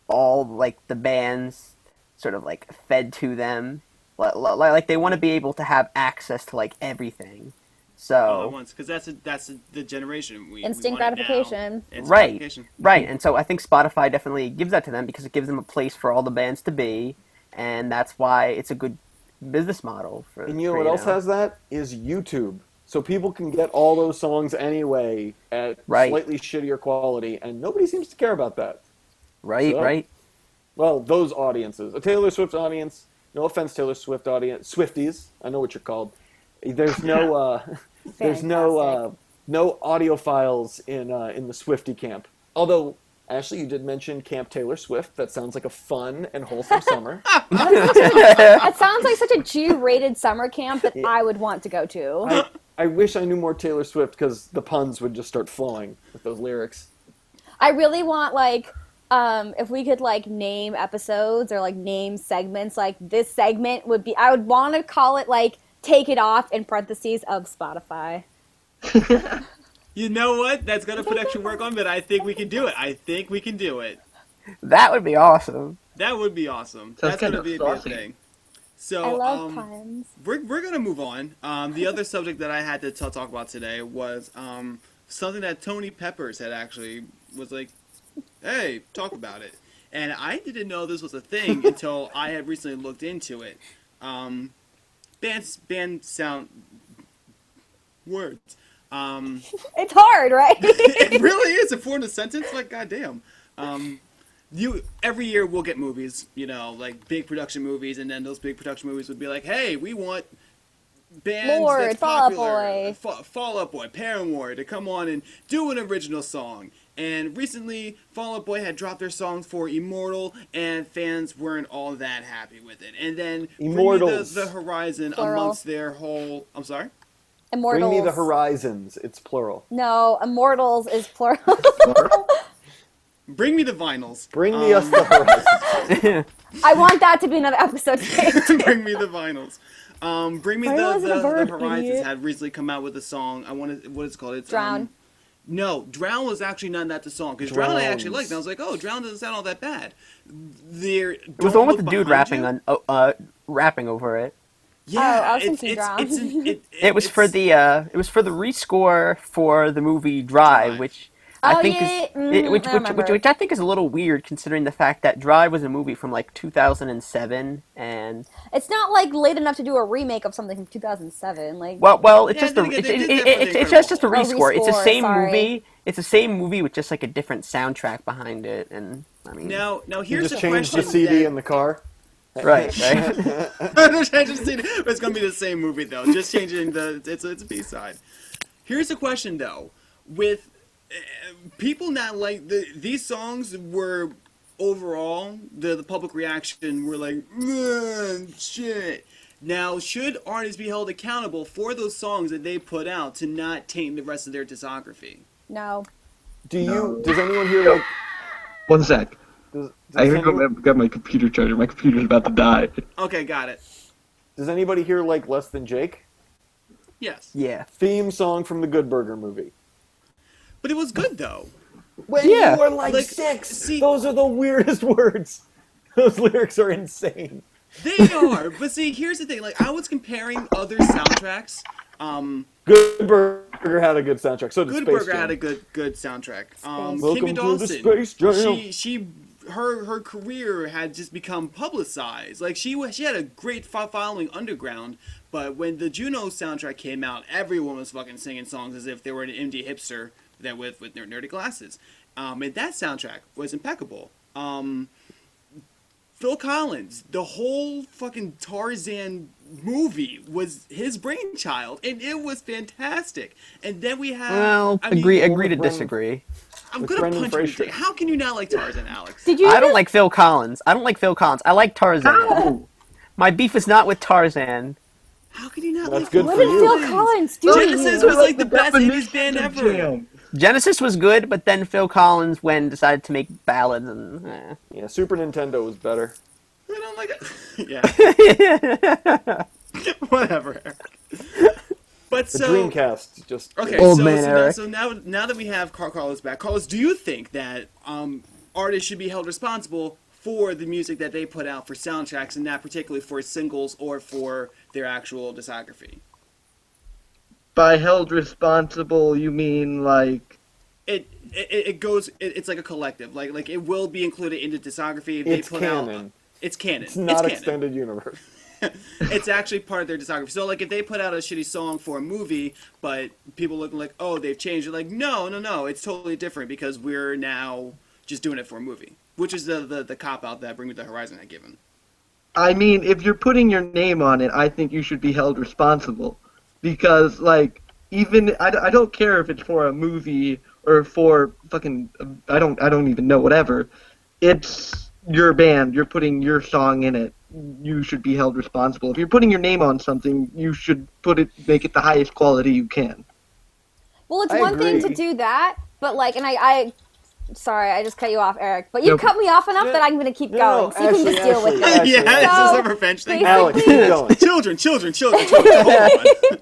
all like the bands sort of like fed to them like, like they want to be able to have access to like everything all at so once because that's a, that's a, the generation we Instant we want it now. gratification. Right. gratification. right and so i think spotify definitely gives that to them because it gives them a place for all the bands to be and that's why it's a good business model for And you know for, what else has that? Is YouTube. So people can get all those songs anyway at Right. slightly shittier quality, and nobody seems to care about that. right So- right Well, those audiences, a Taylor Swift audience. No offense, Taylor Swift audience, Swifties. I know what you're called. There's no, uh, <laughs> there's no, uh, no audiophiles in uh, in the Swifty camp. Although, Ashley, you did mention Camp Taylor Swift. That sounds like a fun and wholesome summer. <laughs> It sounds like such a G-rated summer camp that I would want to go to. I, I wish I knew more Taylor Swift because the puns would just start flowing with those lyrics. I really want like um if we could like name episodes or like name segments like this segment would be I would want to call it like take it off in parentheses of Spotify. <laughs> You know what? That's gonna put extra work on, but I think we can do it. I think we can do it. That would be awesome. That would be awesome. Sounds That's gonna kinda be a good thing. So I love um, puns. we're, we're gonna move on. Um, the other subject that I had to t- talk about today was um, something that Tony Peppers had actually was like, "Hey, talk about it," and I didn't know this was a thing <laughs> until I had recently looked into it. Um, band band sound words. Um, <laughs> It's hard, right? <laughs> it really is a form of sentence. Like goddamn. Um, you every year we'll get movies, you know, like big production movies, and then those big production movies would be like, hey, we want bands Lord, that's Fall Out popular, Boy. Fa- Fall Out Boy, Paramore, to come on and do an original song. And recently, Fall Out Boy had dropped their song for Immortal, and fans weren't all that happy with it. And then Bring Me Immortals. the, the Horizon Plural. amongst their whole. I'm sorry. Immortals. Bring me the horizons. It's plural. No, Immortals is plural. <laughs> Bring me the vinyls. Bring me us Um, the horizons. <laughs> <laughs> I want that to be another episode. today. bring me the vinyls. Um, bring me Why the, the, verb, the Horizons idiot? had recently come out with a song. I want to what is it called? It's Drown. Um, no, Drown was actually not that the song because Drown I actually Drowns. liked. And I was like, oh, Drown doesn't sound all that bad. There, It was the one with the dude rapping on, oh, uh, rapping over it. Yeah, Oh, I was it's, thinking it's, Drown. it's, an- it, <laughs> It was for the, uh, it was for the rescore for the movie Drive, Drive. which Oh, I think yeah, is, mm, it- which, I which, which, which I think is a little weird considering the fact that Drive was a movie from like 2007 and it's not like late enough to do a remake of something from 2007. Like, Well, well, it's Yeah, just then a, again, it's, they it, it, it's, The it's just just a Incredibles. rescore. It's the same sorry. movie. It's the same movie with just like a different soundtrack behind it, and I mean, Now, now You here's just the changed question the CD that- in the car. <laughs> right, <laughs> right. <laughs> There's just- it's gonna be the same movie though, just changing the it's it's a B side. Here's the question though, with people not like the these songs were overall the the public reaction were like "Ugh, shit. Now, should artists be held accountable for those songs that they put out to not taint the rest of their discography? no. Do you? Does anyone here like? One sec. Does, I does, gotta go anyone, grab- grab my computer charger. My computer's about to die. Okay, got it. does anybody here like Less Than Jake? Yes, yeah. Theme song from the Good Burger movie. But it was good though. When Yeah. you were like, Like, six, see- those are the weirdest <laughs> words. Those lyrics are insane. They are, <laughs> but see, here's the thing. Like I was comparing other soundtracks. Um, Good Burger had a good soundtrack. So did Good Space Burger Jam. had a good good soundtrack. Um, Welcome Kimya to the Dawson, Space Jam. she she her her career had just become publicized. Like she was she had a great following underground, but when the Juno soundtrack came out, everyone was fucking singing songs as if they were an indie hipster that with with ner- nerdy glasses. Um, and that soundtrack was impeccable. Um, Phil Collins, the whole fucking Tarzan movie was his brainchild, and it was fantastic. And then we have Well, I agree, Well, agree to with Brendan- disagree. I'm gonna Brendan punch you. Fraser. today. How can you not like Tarzan, Alex? Did you? I don't like Phil Collins. I don't like Phil Collins. I like Tarzan. Ow! My beef is not with Tarzan. How can you not That's like good What did. Phil Collins do? Genesis was like the best 80s band ever. jam. Genesis was good, but then Phil Collins when decided to make ballads and eh. Yeah, Super Nintendo was better. I don't like it. <laughs> yeah. <laughs> <laughs> Whatever. But The so Dreamcast just Okay, Old so, man so, now, Eric. so now now that we have Car- Carlos back, Carlos, do you think that um, artists should be held responsible for the music that they put out for soundtracks, and not particularly for singles or for their actual discography? By held responsible, you mean like It it, it goes. It, it's like a collective. Like like it will be included in the discography if they It's put out. canon. It's canon. It's not canon. extended universe. <laughs> <laughs> it's actually part of their discography. So like if they put out a shitty song for a movie, but people look like, oh, they've changed. You're like, no, no, no, it's totally different because we're now just doing it for a movie, which is the the, the cop out that Bring Me the Horizon had given. I mean, if you're putting your name on it, I think you should be held responsible. Because, like, even, I, I don't care if it's for a movie or for fucking, I don't, I don't even know, whatever. It's your band, you're putting your song in it. You should be held responsible. If you're putting your name on something, you should put it, make it the highest quality you can. Well, it's I one thing to do that, but like, and I, I, sorry, I just cut you off, Eric. But you No. cut me off enough No, that I'm gonna keep no, going, so you can just deal with it. Ashley. yeah, So, this is a revenge thing. Alex, keep <laughs> going. children, children, children, children. Hold <laughs>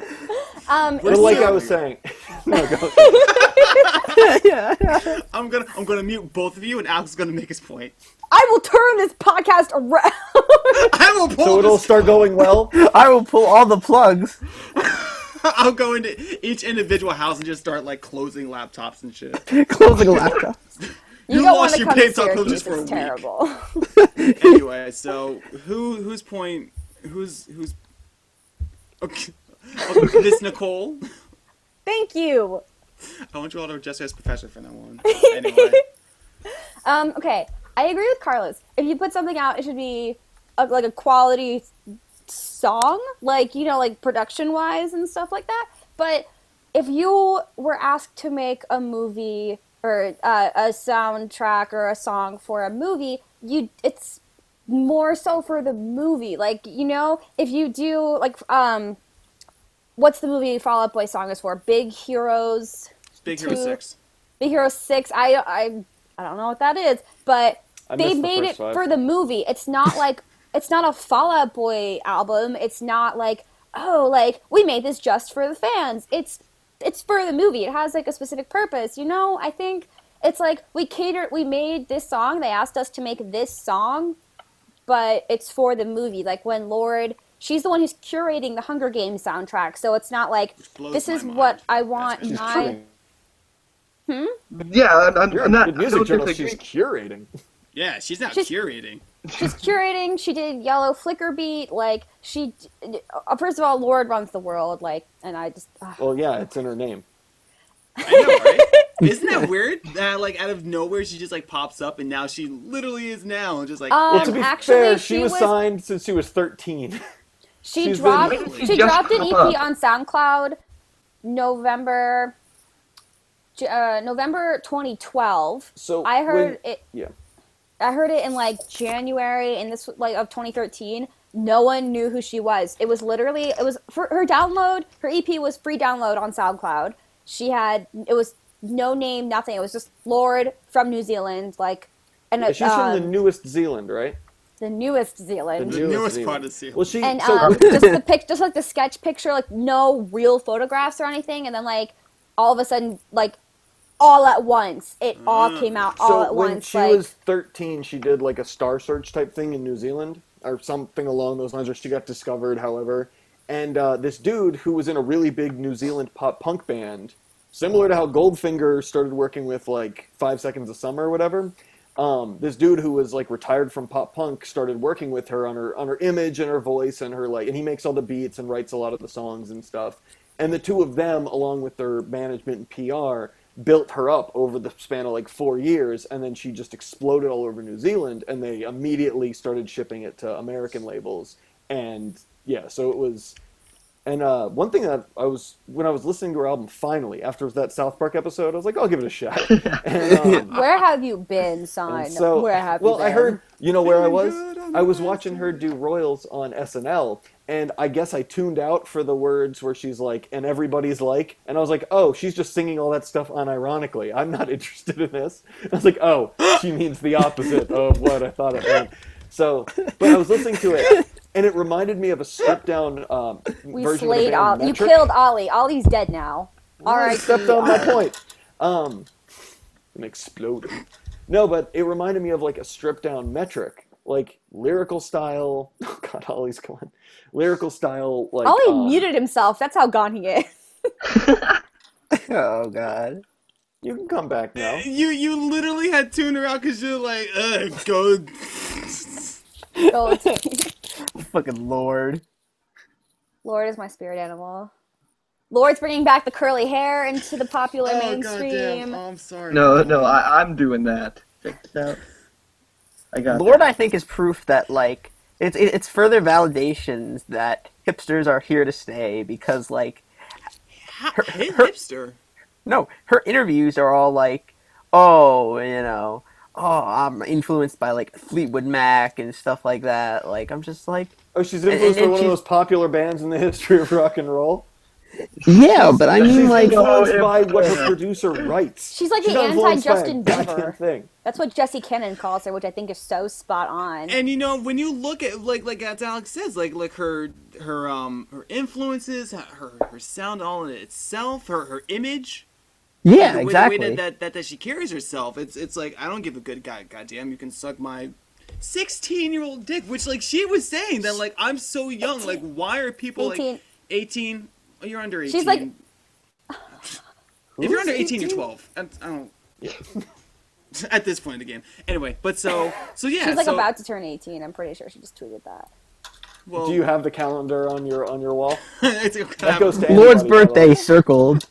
on. Um, But like so- I was saying, <laughs> go. yeah. I'm gonna I'm gonna mute both of you, and Alex is gonna make his point. I will turn this podcast around. I will pull. So it'll start going well. I will pull all the plugs. <laughs> I'll go into each individual house and just start like closing laptops and shit. <laughs> Closing a laptop. <laughs> You, You lost your come to pay top just for a It's week. terrible. anyway, so who whose point? Who's who's? Okay, okay, Miss Nicole. Thank you. I want you all to address her as professor for now one. Anyway, Um, okay, I agree with Carlos. If you put something out, it should be a, like a quality song, like you know, like production wise and stuff like that. But if you were asked to make a movie or uh, a soundtrack or a song for a movie, you it's more so for the movie. Like you know, if you do like um, what's the movie Fall Out Boy song is for? Big Heroes. Big Hero Two. Six. Big Hero Six. I I I don't know what that is, but I they missed the made it five. for the movie. It's not like it's not a Fall Out Boy album. It's not like oh like we made this just for the fans. It's it's for the movie. It has like a specific purpose. You know, I think it's like we catered. We made this song. They asked us to make this song, but it's for the movie. Like when Lorde. She's the one who's curating the Hunger Games soundtrack, so it's not like blows this is mind. what I want what she's my Curating. Hmm? Yeah, and, and, You're and a that, I music don't journalist. disagree. She's curating. Yeah, she's not She's- curating. She's curating. She did Yellow Flicker Beat. Like she, uh, first of all, Lorde runs the world. Like, and I just uh, Well, yeah, it's in her name. I know, right? <laughs> Isn't that weird? That like out of nowhere she just like pops up, and now she literally is now and just like. Um, Well, to be actually, fair, she she was was- signed since she was 13. <laughs> she She's dropped been- She she dropped an EP up. on SoundCloud, November, uh, November 2012. So I heard when- it. Yeah. I heard it in like January in this like of 2013. No one knew who she was. It was literally it was for her download. Her EP was free download on SoundCloud. She had it was no name, nothing. It was just Lorde from New Zealand, like and Yeah, she's from the um, newest Zealand, right? the newest Zealand. The newest newest Zealand. part of Seal. Well, she and so um, <laughs> just the pic, just like the sketch picture, like no real photographs or anything, and then like all of a sudden, like all at once, it all Mm. came out all so at when once. she like was 13, she did like a star search type thing in New Zealand or something along those lines, or she got discovered, however. And uh, this dude who was in a really big New Zealand pop punk band, similar to how Goldfinger started working with like Five Seconds of Summer or whatever. Um, this dude who was like retired from pop punk started working with her on her on her image and her voice and her like, and he makes all the beats and writes a lot of the songs and stuff. And the two of them, along with their management and PR, built her up over the span of like four years, and then she just exploded all over New Zealand, and they immediately started shipping it to American labels. And yeah, so it was. And uh, one thing that I was when I was listening to her album finally after that South Park episode, I was like, I'll give it a shot. <laughs> and, um, <laughs> Where have you been, son? so, Where have well, you been? Well, I heard, you know where I was? I was watching her do Royals on SNL, and I guess I tuned out for the words where she's like, and everybody's like, and I was like, oh, she's just singing all that stuff unironically. I'm not <laughs> interested in this. I was like, oh, she means the opposite of what I thought it meant. So, but I was listening to it, and it reminded me of a stripped down um, we version slayed of the band You killed Ollie. Ollie's dead now. All right. stepped on my point. Um, and exploded. No, but it reminded me of like a stripped down metric, like lyrical style. <laughs> Oh God, Ollie's gone. Lyrical style, like Ollie um, muted himself. That's how gone he is. <laughs> <laughs> Oh god. You can come back now. You you literally had tuned her out because you're like, uh, go. Go Fucking lord. Lorde is my spirit animal. Lorde's bringing back the curly hair into the popular Oh mainstream. goddamn! Oh, I'm sorry. No, no, I, I'm doing that. Check this out. I got Lord, that. I think, is proof that like it's it's further validations that hipsters are here to stay because like Her- her- hipster. no, her interviews are all like, oh, you know, oh, I'm influenced by like Fleetwood Mac and stuff like that. Like I'm just like, Oh, she's And- influenced and by one of she's- those popular bands in the <laughs> history of rock and roll. Yeah, but I mean, like, by what her producer writes. She's like She's the anti-Justin Bieber. That's what Jesse Cannon calls her, which I think is so spot on. And you know, when you look at like like as Alex says, like like her her um her influences, her her sound all in itself, her her image. Yeah, the exactly. Way that, that, that that she carries herself, it's it's like I don't give a good god goddamn. You can suck my 16 year old dick which like she was saying that like i'm so young like why are people 18. like 18 you're under eighteen. She's like- <sighs> if you're under eighteen, you're twelve. I, I don't. <laughs> At this point in the game, anyway. But so so yeah. She's like so, about to turn 18. I'm pretty sure she just tweeted that. Well, Do you have the calendar on your on your wall? <laughs> it's, That goes to Lorde's anybody, by the birthday way. circled.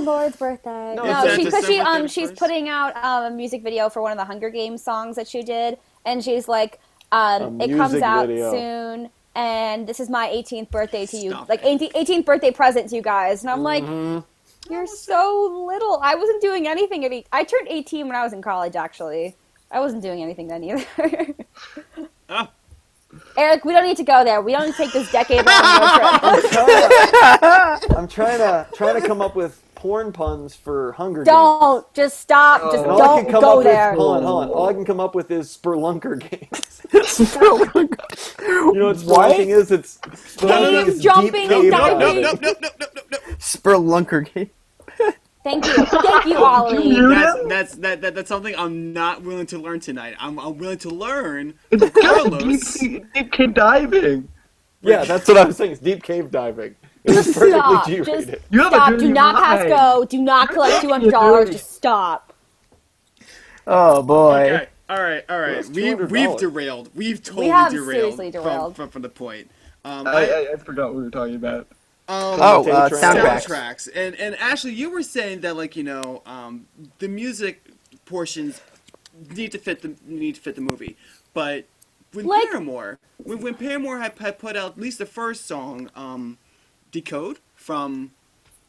Lorde's birthday. No, No, it's she because she um she's 31st. putting out um, a music video for one of the Hunger Games songs that she did, and she's like, um, it comes music out video. soon, and this is my 18th birthday to you, Stop like it. 18th, 18th birthday present to you guys, and I'm like, Mhm. you're so little. I wasn't doing anything at eight. I turned 18 when I was in college, actually. I wasn't doing anything then either. Oh. <laughs> Eric, we don't need to go there. We don't need to take this decade long. <laughs> I'm trying, to, I'm trying to trying to come up with porn puns for Hunger Don't just stop. Just And all I don't go up there. with hold on, hold on. All I can come up with is Spelunker games. <laughs> You know what What? spelunking is? It's spelunking Cave is jumping deep and diving. Nope, diving. nope, nope, nope, nope, nope, nope. Spelunker game. Thank you. Thank you, <laughs> Ollie. You That's that's that, that that's something I'm not willing to learn tonight. I'm I'm willing to learn <laughs> It's Carlos. deep, deep cave diving. Yeah, that's what I was saying. It's deep cave diving. It's Just perfectly stop. G-rated. Just You have stop. dirty Do not pass go. Do not collect two hundred dollars. Just stop. Oh boy. Okay, all right, all right. We $200? we've derailed. We've totally have derailed, seriously from- derailed. From, from the point. Um, I, I, I, I forgot what we were talking about. um, Oh, uh, Soundtracks. soundtracks. soundtracks. And and Ashley, you were saying that like you know um, the music portions need to fit the need to fit the movie, but when Like- Paramore, when, when Paramore had, had put out at least the first song, um, "Decode" from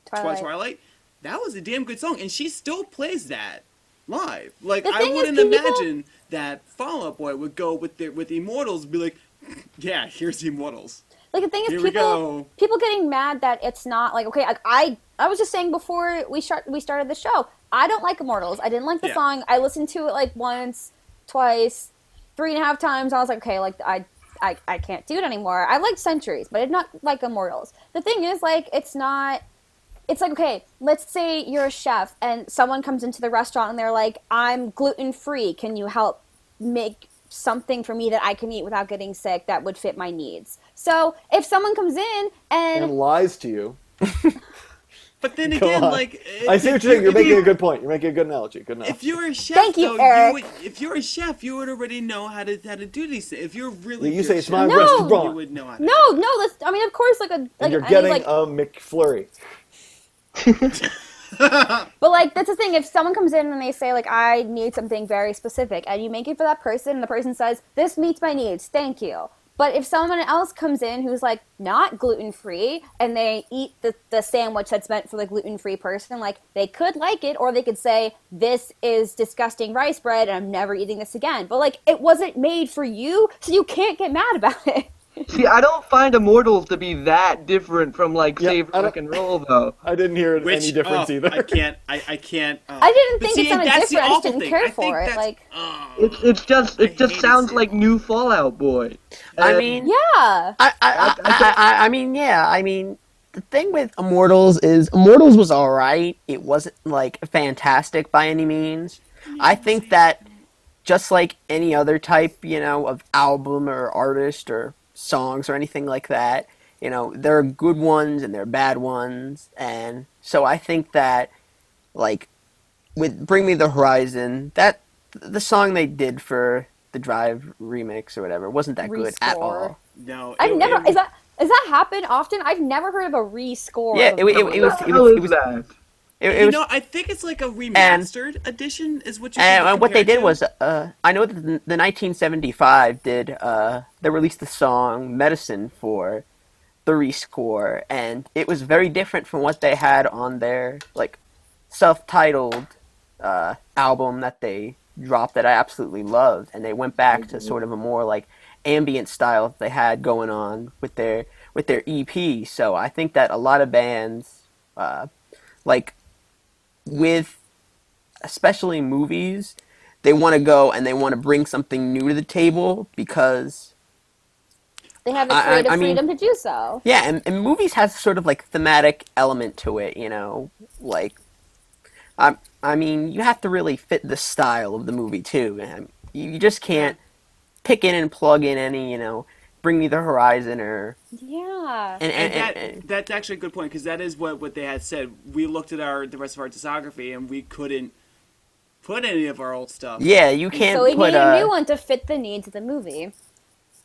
Twilight. Twilight. Twilight, that was a damn good song, and she still plays that live. Like The I wouldn't can people- imagine that Fall Out Boy would go with the with Immortals, be like, <laughs> yeah, here's Immortals. Like the thing is, Here people people getting mad that it's not like okay. Like I I was just saying before we start we started the show. I don't like Immortals. I didn't like the Yeah. song. I listened to it like once, twice, three and a half times. I was like, okay, like I. I, I can't do it anymore. I like Centuries, but I did not like Immortals. The thing is, like, it's not. It's like, okay, let's say you're a chef and someone comes into the restaurant and they're like, I'm gluten free. Can you help make something for me that I can eat without getting sick that would fit my needs? So if someone comes in and, And lies to you. <laughs> But then Go again, on. like I see what you're saying. you- You're making you- a good point. You're making a good analogy. Good enough. If you're a chef, Thank you, though, Eric. would, if you're a chef, you would already know how to how to do these things. If you're really You say it's chef, my No. restaurant. you would know how to. no, no, let's. I mean, of course, like a like and you're any, getting like, a McFlurry. <laughs> But like that's the thing. If someone comes in and they say like I need something very specific, and you make it for that person, and the person says this meets my needs, thank you. But if someone else comes in who's like not gluten free and they eat the, the sandwich that's meant for the gluten free person, like they could like it, or they could say this is disgusting rice bread, and I'm never eating this again. But like it wasn't made for you, so you can't get mad about it. See, I don't find Immortals to be that different from like Yeah, Save Rock and Roll though. I didn't hear Which, any difference oh, either. I can't. I, I can't. Oh. I didn't think see, it sounded that's different. I just didn't thing. care I for it, like- oh. It's it's just it I just hate sounds it. like new Fall Out Boy. I mean, Yeah. I, I, I, I, I, I mean, yeah. I mean, the thing with Immortals is Immortals was all right. It wasn't like fantastic by any means. I think that just like any other type, you know, of album or artist or songs or anything like that, you know, there are good ones and there are bad ones, and so I think that like with Bring Me the Horizon, that the song they did for the Drive remix or whatever wasn't that good at all. no. I've it- never it- is that does that happen often? I've never heard of a rescore. Yeah, of it, it, it, movie. it was it was it is was that? It, it you was know, I think it's like a remastered edition. Is what you and, and what they did to. was uh, I know that the, the 1975 did uh, they released the song Medicine for the rescore and it was very different from what they had on their like self-titled uh, album that they dropped that I absolutely loved and they went back to sort of a more like ambient style that they had going on with their with their EP so I think that a lot of bands uh, like with especially movies, they want to go and they want to bring something new to the table because They have the I- I- I mean- freedom to do so. Yeah, and, and movies has sort of like thematic element to it, you know, like, I, I mean, you have to really fit the style of the movie too. and You you just can't pick in and plug in any, you know, Bring Me the Horizon or Yeah. and and, And that, and, and that's actually a good point because that is what, what they had said. We looked at our the rest of our discography and we couldn't put any of our old stuff. yeah, you can't so we put need a uh, new one to fit the needs of the movie.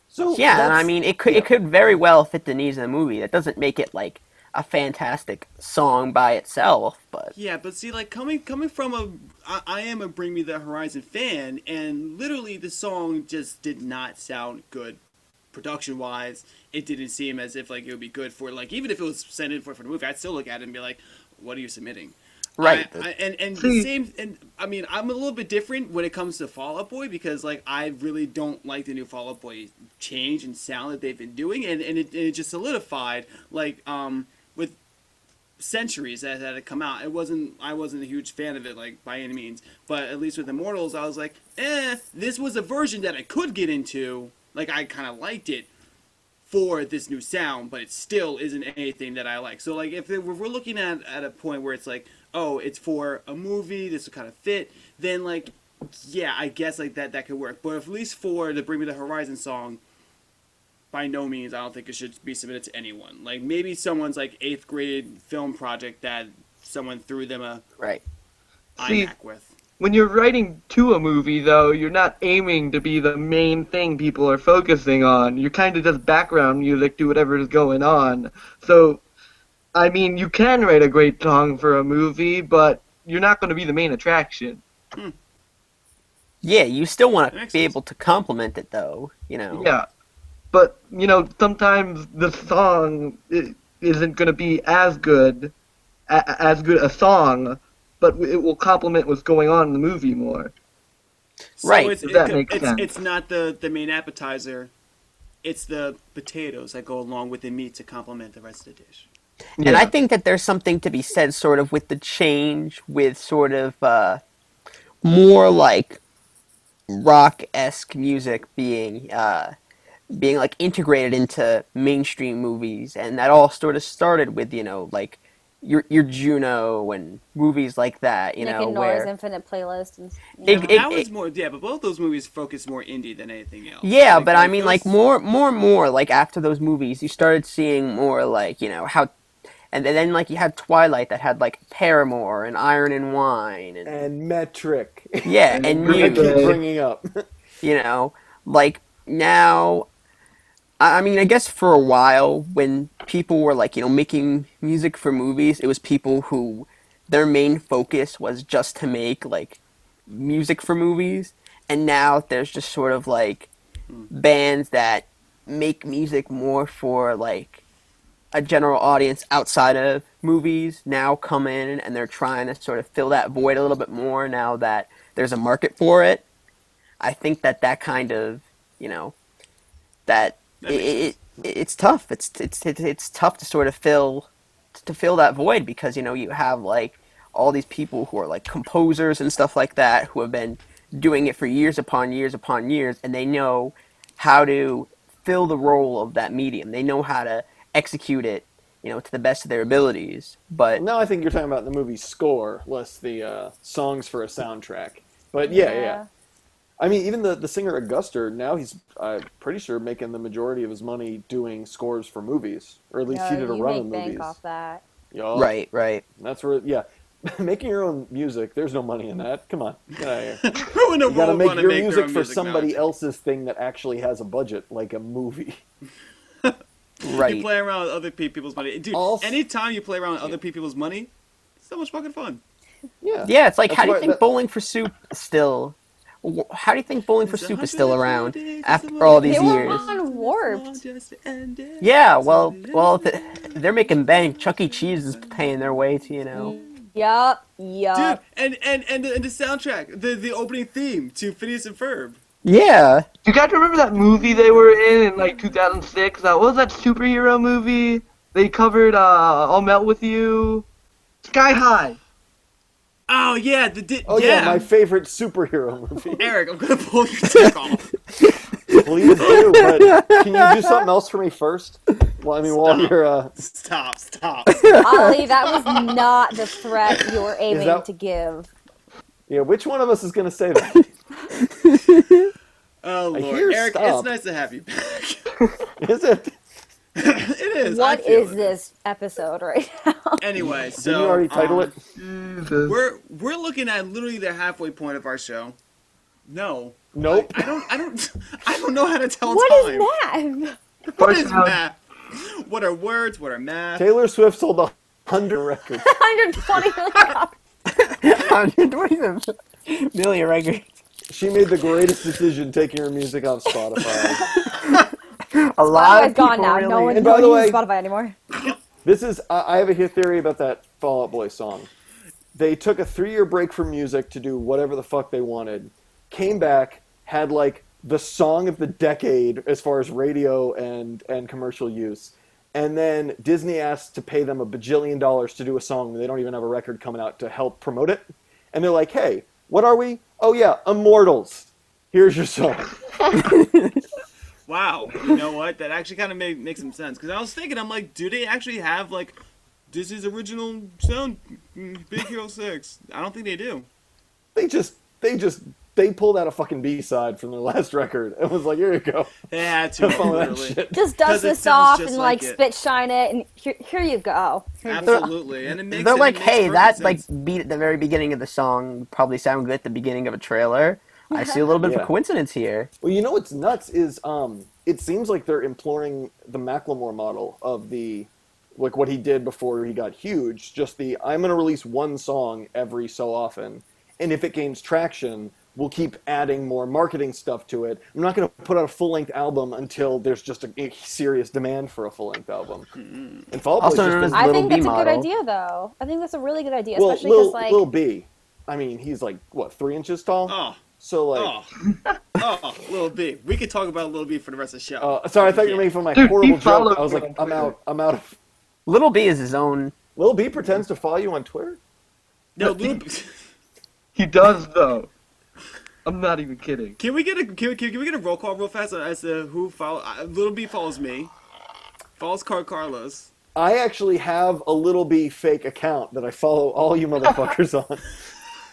So Yeah, and I mean, it could yeah. it could very well fit the needs of the movie. That doesn't make it like a fantastic song by itself, but Yeah, but see, like coming coming from a, I, I am a Bring Me the Horizon fan, and literally the song just did not sound good, production wise. It didn't seem as if like it would be good for like even if it was sent in for for the movie, I'd still look at it and be like, what are you submitting? Right. I, I, and and the same and I mean I'm a little bit different when it comes to Fall Out Boy because like I really don't like the new Fall Out Boy change and sound that they've been doing and, and it, it just solidified like um with centuries that, that had come out. It wasn't I wasn't a huge fan of it like by any means, but at least with Immortals I was like, eh, this was a version that I could get into. Like I kind of liked it for this new sound, but it still isn't anything that I like. So like if it- if we're looking at at a point where it's like, oh, it's for a movie, this will kind of fit, then like yeah, I guess like that that could work. But at least for the Bring Me the Horizon song, by no means I don't think it should be submitted to anyone. Like maybe someone's like eighth grade film project that someone threw them a right. See- with. When you're writing to a movie, though, you're not aiming to be the main thing people are focusing on. You're kind of just background music to whatever is going on. So, I mean, you can write a great song for a movie, but you're not going to be the main attraction. Hmm. Yeah, you still want to be sense. able to complement it though, you know. Yeah, but you know, sometimes the song isn't going to be as good, as good a song, but it will complement what's going on in the movie more. So Right. It's, That it- makes it's, sense. it's not the, the main appetizer. It's the potatoes that go along with the meat to complement the rest of the dish. And I think that there's something to be said sort of with the change with sort of uh more like rock esque music being uh being like integrated into mainstream movies and that all sort of started with, you know, like your your Juno and movies like that, you Nick know, and Nora's where Infinite Playlist. And, It- you know. it- that was more, yeah, but both those movies focus more indie than anything else. Yeah, Like, but I mean, those- like more, more, and more. Like after those movies, you started seeing more, like you know how, and then like you had Twilight that had like Paramore and Iron and Wine, and and metric. yeah, <laughs> and and you, keep bringing up. <laughs> you know, like now. I mean, I guess for a while when people were like, you know, making music for movies, it was people who their main focus was just to make like music for movies, and now there's just sort of like hmm. bands that make music more for like a general audience outside of movies now come in and they're trying to sort of fill that void a little bit more now that there's a market for it. I think that that kind of, you know, That it, it, it, it's tough. It's, it's it's it's tough to sort of fill to fill that void because you know you have like all these people who are like composers and stuff like that who have been doing it for years upon years upon years and they know how to fill the role of that medium. They know how to execute it, you know, to the best of their abilities. But now I think you're talking about the movie score, less the uh, songs for a soundtrack. But yeah, yeah. I mean, even the, the singer Auguster, now he's, I'm pretty sure, making the majority of his money doing scores for movies. Or at least Yeah, he oh, did a run make of bank movies. off that. Yup. right, right. That's where, yeah. <laughs> Making your own music, there's no money in that. Come on. Get out of here. Who in the You gotta <laughs> make your make music for music somebody nowadays? else's thing that actually has a budget, like a movie. <laughs> Right. You play around with other people's money, dude. Also- anytime you play around with other people's money, it's so much fucking fun. Yeah. Yeah, it's like That's how do you think that- Bowling for Soup is still wh- how do you think Bowling for Soup is still around after all these They were years? on Warped. Yeah, well, well, they're making bank. Chuck E. Cheese is paying their way to you know. Yup, Dude, yup. and and and the, and the soundtrack, the the opening theme to Phineas and Ferb. Yeah, You guys remember that movie they were in in like 2006? That what was that superhero movie? They covered uh, "I'll Melt with You," Sky High. Oh yeah, the di- Oh yeah. yeah, my favorite superhero movie. <laughs> Eric, I'm gonna pull your dick off. <laughs> Please do, but can you do <laughs> something else for me first? Well, I mean, while you're uh, Stop, stop. Ollie, that was not the threat you were aiming that- to give. yeah, which one of us is going to say that? Oh lord, Eric, stop. it's nice to have you back. Is it? <laughs> it is. What I feel is it. this episode right now? <laughs> Anyway, so Did you already title um, it? We're we're looking at literally the halfway point of our show. No. Nope. I don't I don't <laughs> I don't know how to tell What time. is math? What First is round. math? What are words? What are math? Taylor Swift sold a hundred records. 120 million. 127 million records. She made the greatest decision taking her music off Spotify. <laughs> A lot Spotify's of gone people now. really. No one, And no by one the uses way- Spotify anymore. <laughs> This is I I have a theory about that Fall Out Boy song. They took a three-year break from music to do whatever the fuck they wanted. Came back, had like the song of the decade as far as radio and and commercial use, and then Disney asked to pay them a bajillion dollars to do a song. They don't even have a record coming out to help promote it, and they're like, "Hey, what are we? Oh yeah, Immortals. Here's your song." <laughs> Wow. You know what? That actually kind of made makes some sense because I was thinking, I'm like, do they actually have like Disney's original sound, mm, Big Hero Six? I don't think they do. They just they just they pulled out a fucking B side from their last record and was like, "Here you go." Yeah, had to. Have fun with that literally. shit. Just 'Cause dust this off and like like, it. spit shine it, and here, here you go. Here you go. Absolutely, and it makes They're it like, makes hey, perfect that sense. like beat at the very beginning of the song probably sound good at the beginning of a trailer. I <laughs> see a little bit of a coincidence here. Well, you know what's nuts is um, it seems like they're imploring the Macklemore model of the like what he did before he got huge. Just the I'm going to release one song every so often, and if it gains traction, we'll keep adding more marketing stuff to it. I'm not going to put out a full length album until there's just a, a serious demand for a full length album. And Fall Out Boy's Also just known as been- I Little think B that's a good idea, though. I think that's a really good idea, well, especially Lil, because like Lil B. I mean, he's like what three inches tall. Oh, So like, oh, oh, Little B. We could talk about Little B for the rest of the show. uh, sorry, I thought you were Yeah. making fun of my Dude, horrible joke. I was like, I'm out. I'm out of Little B is his own. Little B pretends to follow you on Twitter. No, Little B. <laughs> He does though. I'm not even kidding. Can we get a can we, can we get a roll call real fast as to who follow? Uh, Little B follows me. Follows Car Carlos. I actually have a Little B fake account that I follow all you <laughs> motherfuckers on.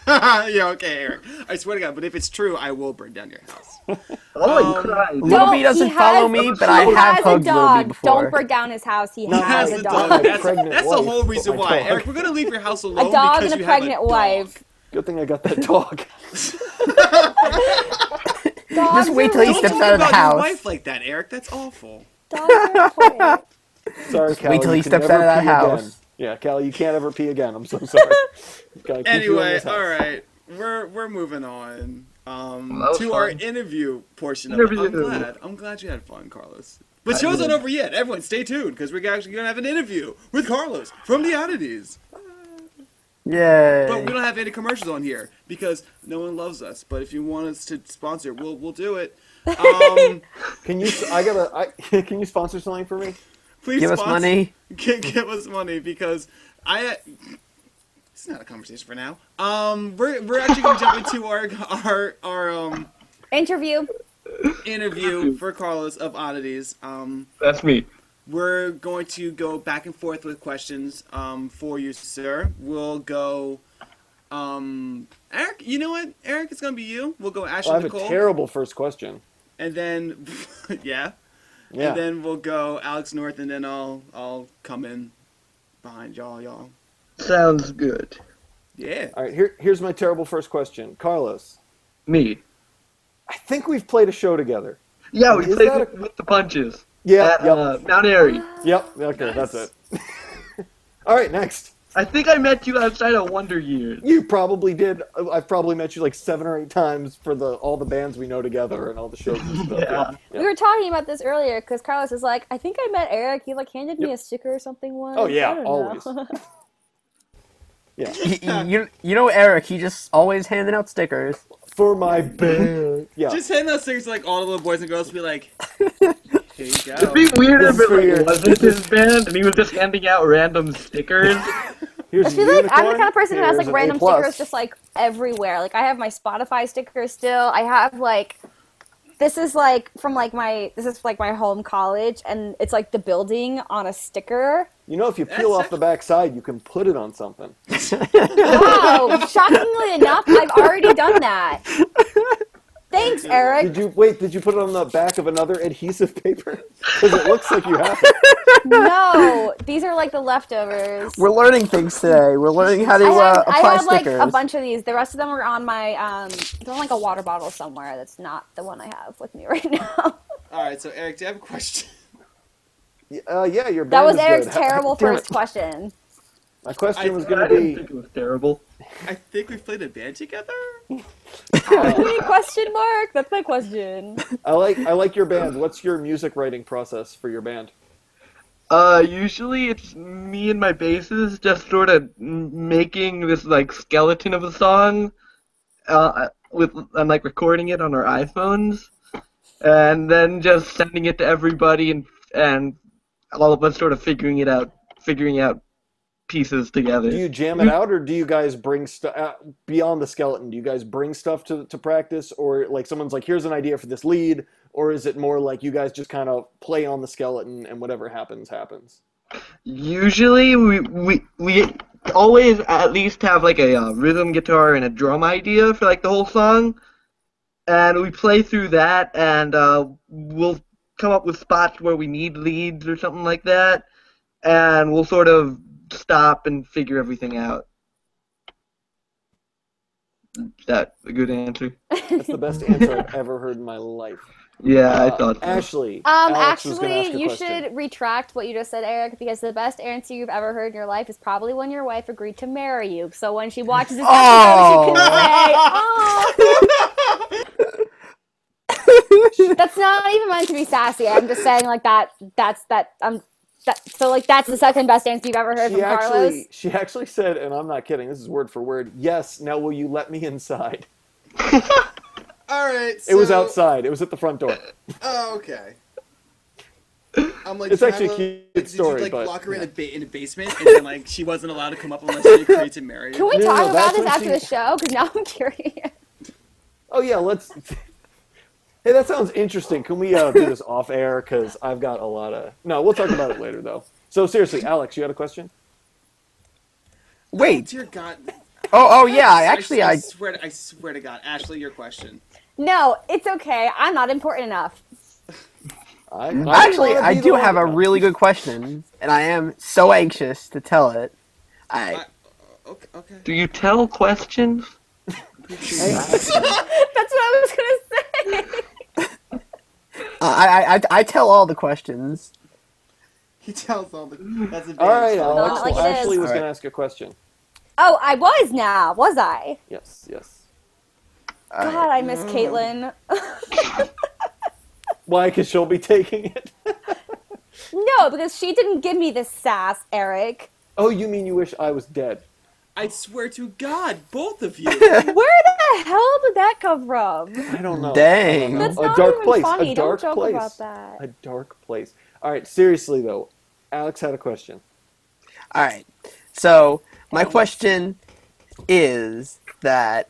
<laughs> yeah, okay, Eric. I swear to God, but if it's true, I will burn down your house. <laughs> Oh, Um, he cried. Little B doesn't he follow has- me, but I have has hugged Little B dog. before. Don't burn down his house. He No, has I- a no, dog. my That's, pregnant that's a wife, whole reason why, dog. Eric. We're gonna leave your house alone A dog because and a you pregnant dog. wife. Good thing I got that dog. <laughs> Just wait till he steps out of the about house. your wife like that, Eric. That's awful. Dogs are important. Sorry, Callie. till he steps out of that house. Again. Yeah, Callie, you can't ever pee again. I'm so <laughs> sorry. Gotta keep you in Anyway, all right, we're we're moving on um, That was to our interview portion of it. I'm glad. I'm glad you had fun, Carlos. But I show's not over yet. Everyone, stay tuned because we're actually gonna have an interview with Carlos from the Oddities. Yay. But we don't have any commercials on here because no one loves us. But if you want us to sponsor, we'll we'll do it. <laughs> Um, Can you? I gotta. I, <laughs> can you sponsor something for me? Please Give us money. <laughs> Give, give us money because I. It's not a conversation for now. Um, we're we're actually gonna jump into our our our um Interview. interview for Carlos of Oddities. Um, That's me. we're going to go back and forth with questions um, for you, sir. We'll go. Um, Eric, you know what? Eric, it's gonna be you. We'll go Ashley Well, I have Nicole, a terrible first question. and then <laughs> yeah, Yeah. and then we'll go Alex North, and then I'll I'll come in behind y'all, y'all. Sounds good. Yeah. all right. Here, here's my terrible first question, Carlos. Me. I think we've played a show together. Yeah, we Is played that with, with the punches. Yeah. At yep. uh, Mount Airy. yep. Okay. Nice. That's it. <laughs> all right. Next. I think I met you outside of Wonder Years. You probably did. I've probably met you like seven or eight times for the all the bands we know together and all the shows and stuff. Yeah. We were talking about this earlier because Carlos is like, I think I met Eric. He like handed me a sticker or something once. Oh, yeah, I don't always. know. <laughs> Yeah. Y- you, you know Eric, he just always handing out stickers. For my band. Yeah. Just hand those things to like all the little boys and girls. and Be like, <laughs> here you It'd be weird if is it like, wasn't his band and he was just handing out random stickers. <laughs> Here's I a feel like I'm the kind of person who has like random A+. stickers just like everywhere. Like I have my Spotify stickers still. I have like this is like from like my this is like my home college, and it's like the building on a sticker. You know, if you peel That's off the back side, you can put it on something. Wow! shockingly enough, I've already done that. <laughs> Thanks, Eric. Did you wait? Did you put it on the back of another adhesive paper? <laughs> Because it looks like you have it. No, these are like the leftovers. We're learning things today. We're learning how to I have, uh, I apply have like a bunch of these. The rest of them are on my um, they're on like a water bottle somewhere. That's not the one I have with me <laughs> right now. All right, so Eric, do you have a question? Uh, yeah, your That was is Eric's good. terrible first question. My question I- was going to didn't be: think it was terrible. I think we played a band together. <laughs> question mark? That's my question. I like I like your band. What's your music writing process for your band? Uh, usually it's me and my bassist just sort of making this like skeleton of a song, uh, with and like recording it on our iPhones, and then just sending it to everybody and and all of us sort of figuring it out, figuring out pieces together. Do you jam it out, or do you guys bring stuff uh, beyond the skeleton? Do you guys bring stuff to to practice, or like someone's like, "Here's an idea for this lead," or is it more like you guys just kind of play on the skeleton and whatever happens happens? Usually, we we we always at least have like a uh, rhythm guitar and a drum idea for like the whole song, and we play through that, and uh, we'll come up with spots where we need leads or something like that, and we'll sort of stop and figure everything out. Is that a good answer? That's the best answer I've ever heard in my life. Yeah, I Uh, thought so. Ashley. Um, Alex was ask actually, a you question. should retract what you just said, Eric, because the best answer you've ever heard in your life is probably when your wife agreed to marry you. So when she watches this episode, she can say, "Oh." <laughs> That's not even meant to be sassy. I'm just saying, like that. That's that. Um, that. So like that's the second best answer you've ever heard She from Carlos. she actually said, and I'm not kidding. This is word for word. Yes. Now, will you let me inside? <laughs> All right. It was outside. It was at the front door. Oh, okay. I'm like, It's actually a cute did story, you like but- lock her in a ba- in a basement and then like she wasn't allowed to come up unless she agreed to marry <laughs> Can we No, no, talk no, about this after she- the show? Because now I'm <laughs> curious. Oh yeah, let's. Hey, that sounds interesting. Can we uh, do this off air? Because I've got a lot of. No, we'll talk about it later though. So seriously, Alex, you had a question? Wait. Dear God. Oh, oh yeah. I Actually, I, I swear, to, I swear to God, Ashley, your question. No, it's okay. I'm not important enough. I, I Mm, actually I do have to a really good question, and I am so anxious to tell it. I I- Okay. okay. Do you tell questions? <laughs> That's what I was gonna say. <laughs> I I, I, I tell all the questions. He tells all the. That's a All right, Alex. Not like well, it is. Ashley was All going right. to ask a question. Oh, I was now, was I? Yes, yes. All God, right. I miss Caitlin. <laughs> Why? Because she'll be taking it. no, because she didn't give me this sass, Eric. Oh, you mean you wish I was dead? I swear to God, both of you. <laughs> Where the hell did that come from? I don't know. Dang. That's a not dark even place. funny. A Don't dark joke place. about that. A dark place. All right, seriously though, Alex had a question. All right. So my question is that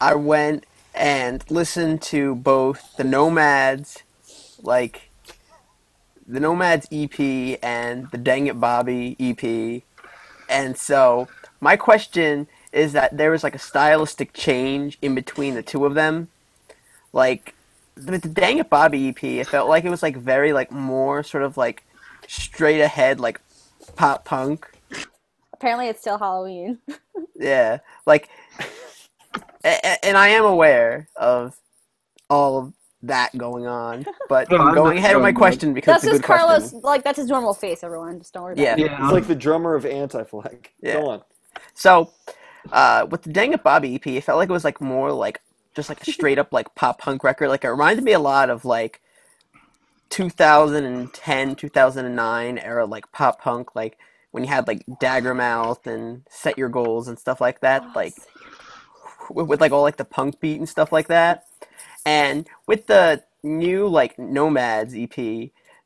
I went and listened to both the Nomads, like the Nomads EP and the Dang It Bobby EP, and so my question is that there was like a stylistic change in between the two of them, like. The, the Dang It Bobby EP, it felt like it was like very like more sort of like straight ahead like pop punk Apparently, it's still Halloween. <laughs> yeah, like, a- a- and I am aware of all of that going on, but No, I'm I'm going ahead with my sure, question because That's it's a just good Carlos. question. Like that's his normal face. Everyone, just don't worry about Yeah. it. Yeah. It's like the drummer of Anti Flag. Yeah. Go on. So, uh, with the Dang It Bobby EP, it felt like it was like more like just like a <laughs> straight up like pop punk record. Like it reminded me a lot of like 2010, 2009 era like pop punk, like when you had like Daggermouth and Set Your Goals and stuff like that. Like with, with like all like the punk beat and stuff like that. And with the new like Nomads EP,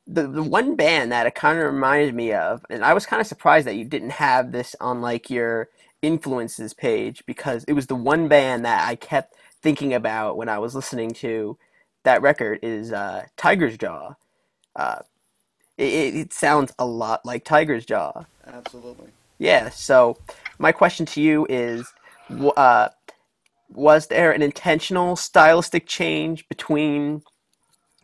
the the one band that it kind of reminded me of, and I was kind of surprised that you didn't have this on like your influences page because it was the one band that I kept thinking about when I was listening to that record is uh, Tiger's Jaw. Uh, it, it sounds a lot like Tiger's Jaw. Absolutely. Yeah. So my question to you is, uh, was there an intentional stylistic change between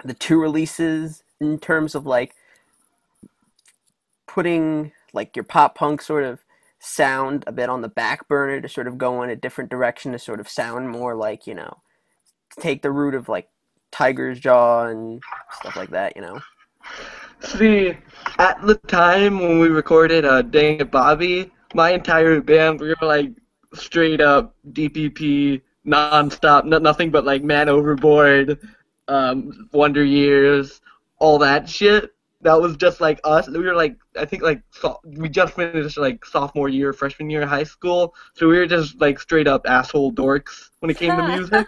the two releases in terms of like putting like your pop punk sort of sound a bit on the back burner to sort of go in a different direction to sort of sound more like you know take the root of like Tiger's Jaw and stuff like that, you know. See, at the time when we recorded uh, Dang It Bobby, my entire band, we were like straight up DPP, non-stop, no, nothing but like Man Overboard, um, Wonder Years, all that shit. That was just like us. We were like, I think like so, we just finished like sophomore year, freshman year of high school, so we were just like straight up asshole dorks when it came to music.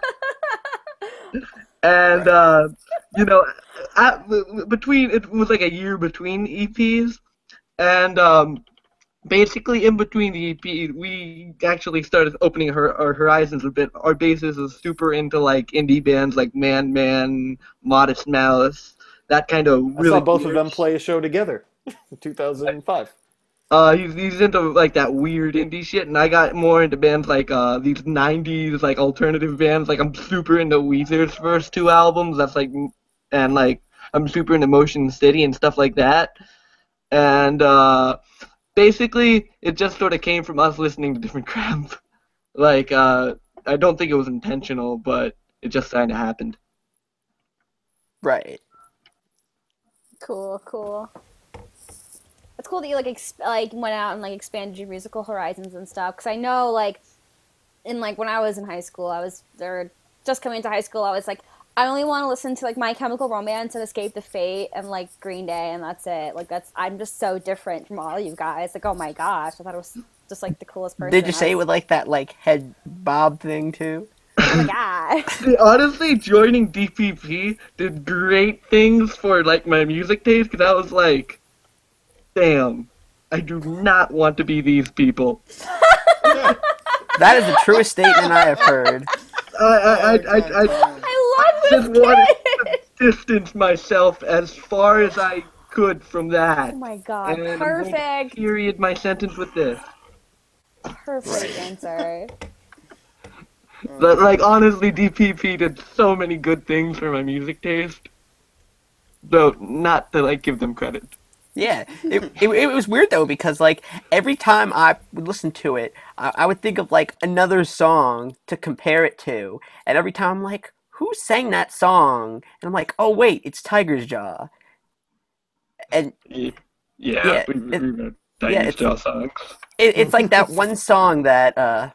<laughs> and uh, you know, at, between it was like a year between EPs, and um, basically in between the EP, we actually started opening her, our horizons a bit. Our basis is super into like indie bands like Man Man, Modest Mouse, that kind of really. I really. saw both of them play a show together <laughs> in 2005. Uh, he's, he's into like that weird indie shit, and I got more into bands like uh these '90s like alternative bands. Like I'm super into Weezer's first two albums. That's like, and like I'm super into Motion City and stuff like that. And uh, basically, it just sort of came from us listening to different <laughs> crap. like uh, I don't think it was intentional, but it just kind of happened. Right. Cool, cool. It's cool that you like exp- like went out and like expanded your musical horizons and stuff. Because I know like in like when I was in high school, I was or just coming into high school, I was like, I only want to listen to like My Chemical Romance and Escape the Fate and like Green Day, and that's it. Like that's I'm just so different from all you guys. Like oh my gosh, I thought it was just like the coolest person. Did you say it with like that like head bob thing too? Oh my <laughs> god. Honestly, joining DPP did great things for like my music taste because I was like, damn, I do not want to be these people. <laughs> That is the truest statement I have heard. I I I I, I I love just this wanted kid. to distance myself as far as I could from that. Oh my god. And I'm going to Perfect. Period. My sentence with this. Perfect answer. But like honestly, DPP did so many good things for my music taste. Though not to like give them credit. Yeah, it, it, it was weird though because like every time I would listen to it, I, I would think of like another song to compare it to, and every time I'm like, who sang that song? And I'm like, oh wait, it's Tiger's Jaw. And Yeah, Yeah, we, we it- yeah, it's- Jaw songs. it, it's like that one song that uh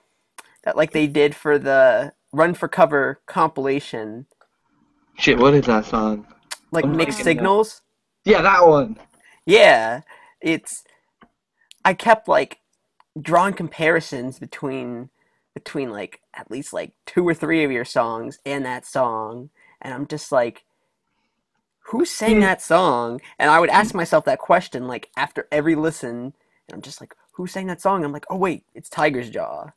that like they did for the Run for Cover compilation, Shit, what is that song? like I'm mixed signals. Yeah, that one. Yeah, it's. I kept like drawing comparisons between between like at least like two or three of your songs and that song, and I'm just like, who sang Hmm. that song? And I would ask myself that question like after every listen, and I'm just like, who sang that song? I'm like, oh wait, it's Tiger's Jaw.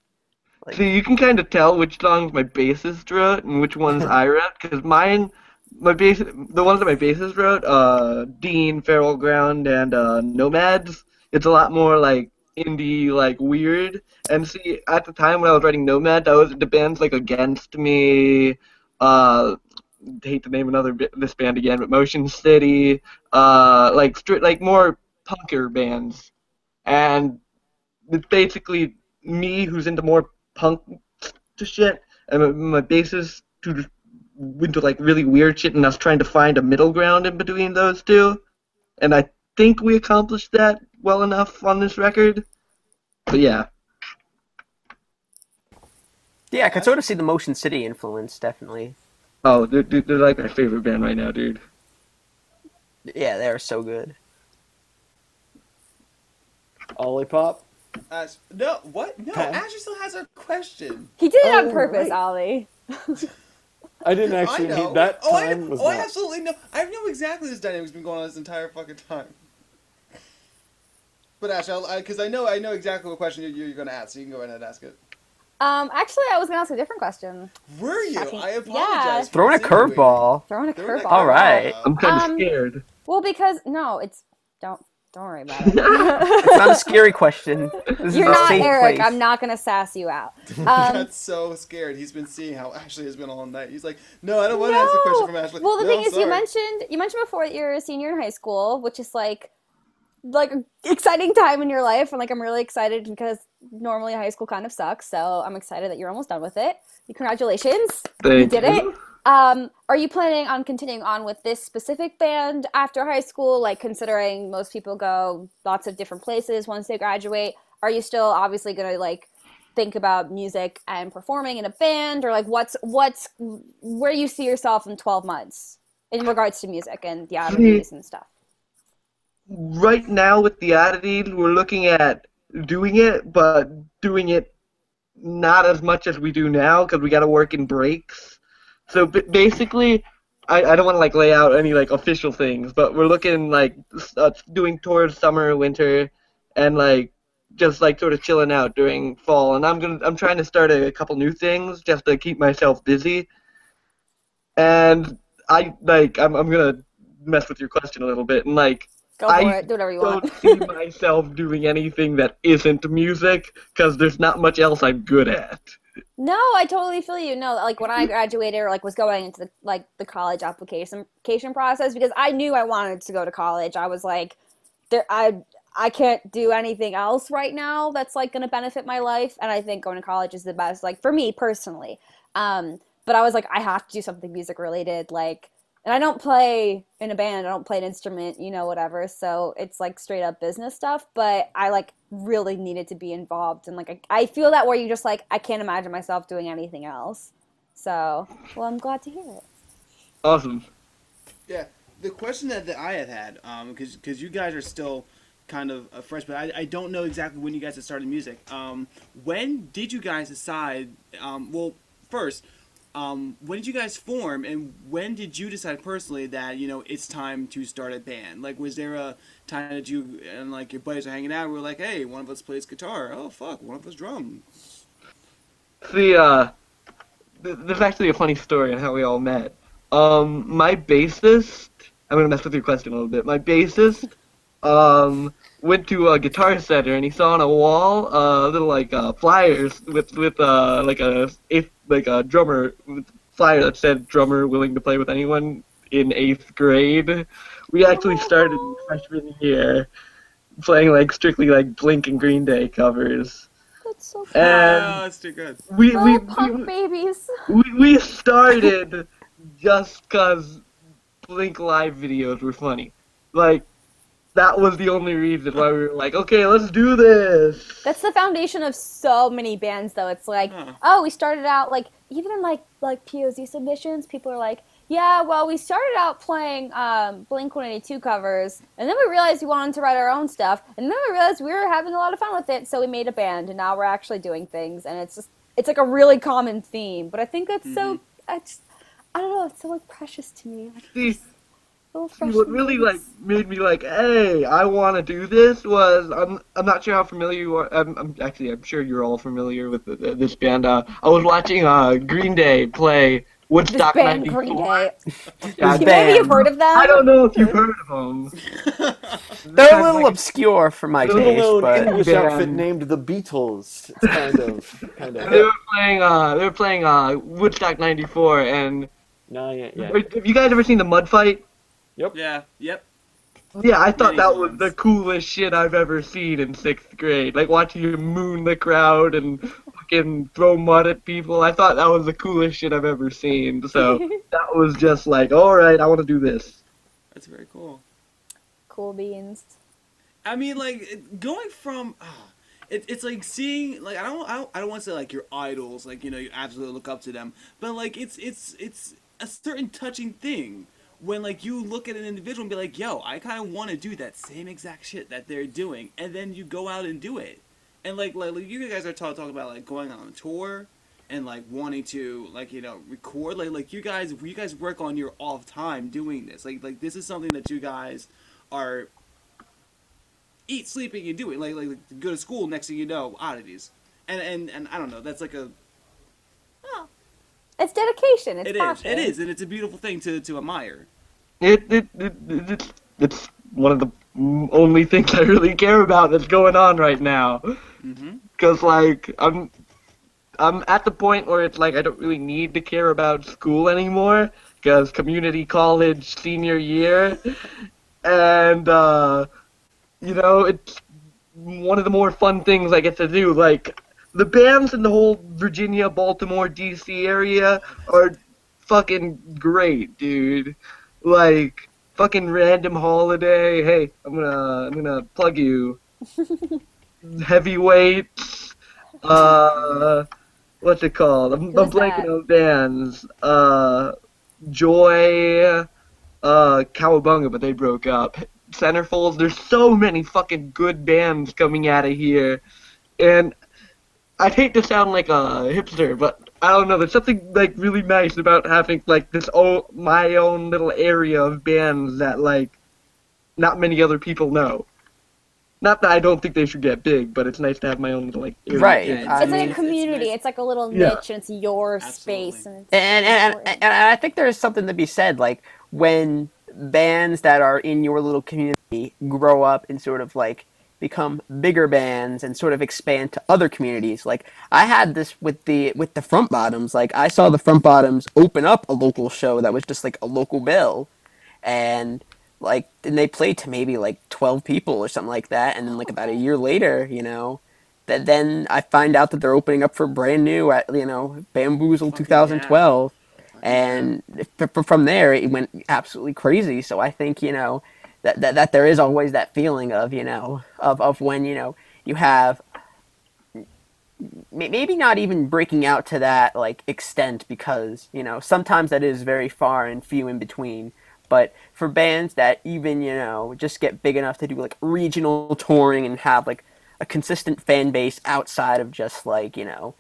Like- See, you can kind of tell which songs my bassist wrote and which ones <laughs> I wrote, because mine, my bass, the ones that my bassist wrote, uh, Dean, Feral Ground, and uh, Nomads, it's a lot more like indie, like weird. And see, at the time when I was writing Nomad, that was the bands like Against Me, uh, hate to name another this band again, but Motion City, uh, like stri- like more punker bands, and it's basically me who's into more punk to shit, and my, my bassist who's into like really weird shit, and us trying to find a middle ground in between those two, and I think we accomplished that well enough on this record. But yeah, Yeah, I could sort of see the Motion City influence, definitely. oh, they're, they're they're like my favorite band right now, dude. Yeah, they are so good. Olipop. Ash, no, what? No, Huh? Ashley still has her question. He did it on Oh, purpose, right. <laughs> Ollie. I didn't actually. I know. That oh, I, time was oh, I absolutely know. I know exactly this dynamic's been going on this entire fucking time. But Ash, because I, 'cause I know I know exactly what question you're, you're going to ask, so you can go ahead and ask it. Um, actually, I was gonna ask a different question. Were you? I I apologize. for Throwing a curveball. Throwing a Throwing a curveball. All right. I'm kind of Um, scared. Well, because no, it's don't don't worry about it. It's not a scary question. This You're is a not safe Eric. place. I'm not gonna sass you out. <laughs> He Um, got so scared. He's been seeing how Ashley has been all night. He's like, no, I don't want to ask a question from Ashley. Well, the No, thing I'm is, you mentioned you mentioned before that you're a senior in high school, which is like like exciting time in your life, and like I'm really excited because normally high school kind of sucks. So I'm excited that you're almost done with it. Congratulations, you did you. it. Um, are you planning on continuing on with this specific band after high school? Like considering most people go lots of different places once they graduate, are you still obviously gonna like think about music and performing in a band, or like what's what's where you see yourself in twelve months in regards to music and the oddities and stuff? Right now, with the oddities, we're looking at doing it, but doing it not as much as we do now because we got to work in breaks. So b- basically, I, I don't want to like lay out any like official things, but we're looking like uh, doing tours summer, winter, and like just like sort of chilling out during fall. And I'm gonna I'm trying to start a, couple new things just to keep myself busy. And I like I'm I'm gonna mess with your question a little bit and like Go for I it. Do whatever you don't want. see <laughs> myself doing anything that isn't music because there's not much else I'm good at. No, I totally feel you. No, like when I graduated or like was going into the like the college application application process because I knew I wanted to go to college. I was like, there, I I can't do anything else right now that's like going to benefit my life, and I think going to college is the best. Like for me personally, um, but I was like, I have to do something music related, like. And I don't play in a band. I don't play an instrument, you know, whatever. So it's like straight up business stuff. But I like really needed to be involved, and like I, I feel that where you just like I can't imagine myself doing anything else. So, well, I'm glad to hear it. Awesome. Yeah, the question that, that I had had, um, because because you guys are still kind of fresh, but I, I don't know exactly when you guys had started music. Um, when did you guys decide? Um, well, first, um, when did you guys form, and when did you decide personally that you know it's time to start a band? Like, was there a time that you and like your buddies are hanging out? and We're like, hey, one of us plays guitar. Oh fuck, one of us drums. See, uh, th- there's actually a funny story on how we all met. Um, my bassist, I'm gonna mess with your question a little bit. My bassist, um, went to a guitar center and he saw on a wall, uh, little like uh, flyers with with uh like a eighth like a drummer with flyer that said drummer willing to play with anyone in eighth grade. We actually started freshman year playing like strictly like Blink and Green Day covers. That's so oh, And that's too good. we we, Little punk we babies. we, we started just cause Blink live videos were funny. Like that was the only reason why we were like, okay, let's do this. That's the foundation of so many bands, though. It's like, Huh. oh, we started out like even in like like POZ submissions, people are like, yeah, well, we started out playing um, Blink 182 covers, and then we realized we wanted to write our own stuff, and then we realized we were having a lot of fun with it, so we made a band, and now we're actually doing things, and it's just it's like a really common theme. But I think that's so it's I don't know, it's so like precious to me. Like, what really like made me like, hey, I want to do this was I'm I'm not sure how familiar you are. I'm, I'm actually I'm sure you're all familiar with the, the, this band. Uh, I was watching uh Green Day play this Woodstock band 94. Green Day. Yeah, This Maybe you've heard of them. I don't know if you've heard of <laughs> them. They're a little obscure for my taste, Little known but English band. outfit named the Beatles. It's kind of, kind of. <laughs> They were playing uh they were playing uh Woodstock 94 and No, yeah, yeah. have you guys ever seen the Mud Fight? Yeah. Yep. Yeah, I thought Many that was the coolest shit I've ever seen in sixth grade. Like watching you moon the crowd and fucking throw mud at people. I thought that was the coolest shit I've ever seen. So <laughs> that was just like, all right, I want to do this. That's very cool. Cool beans. I mean, like going from, ah, it, it's like seeing like I don't I don't, I don't want to say like your idols, like you know you absolutely look up to them, but like it's it's it's a certain touching thing when like you look at an individual and be like, yo, I kind of want to do that same exact shit that they're doing, and then you go out and do it, and like like, like you guys are talking about like going on a tour. And like wanting to like you know record like like you guys you guys work on your off time doing this like like this is something that you guys are eat, sleeping, and doing. Like, like, like go to school. Next thing you know, oddities. and and and I don't know. That's like a It's dedication. It's it is passion. it is, and it's a beautiful thing to to admire. It, it, it, it it's, it's one of the only things I really care about that's going on right now. hmm Cause like I'm, I'm at the point where it's like I don't really need to care about school anymore. Cause community college senior year, and uh, you know it's one of the more fun things I get to do. Like the bands in the whole Virginia, Baltimore, D.C. area are fucking great, dude. Like fucking random holiday. Hey, I'm gonna I'm gonna plug you. <laughs> Heavyweights. Uh, what's it called? I'm, I'm blanking on bands. Uh, Joy. Uh, Cowabunga, but they broke up. Centerfolds. There's so many fucking good bands coming out of here, and I'd hate to sound like a hipster, but I don't know. There's something like really nice about having like this oh my own little area of bands that like not many other people know. Not that I don't think they should get big, but it's nice to have my own little like area. Right. Yeah, I It's like mean- a it's community. nice. It's, like a little Yeah. niche, and it's your Absolutely. space. And, it's and and, and and I think there's something to be said like when bands that are in your little community grow up and sort of like become bigger bands and sort of expand to other communities. Like I had this with the with the front bottoms. Like I saw the front bottoms open up a local show that was just like a local bill. And like and they played to maybe like 12 people or something like that. And then like about a year later you know that then I find out that they're opening up for brand new at you know Bamboozle Fucking 2012 and f- f- from there it went absolutely crazy. So I think you know that, that that there is always that feeling of you know of of when you know you have maybe not even breaking out to that like extent because you know sometimes that is very far and few in between. But for bands that even you know just get big enough to do like regional touring and have like a consistent fan base outside of just like you know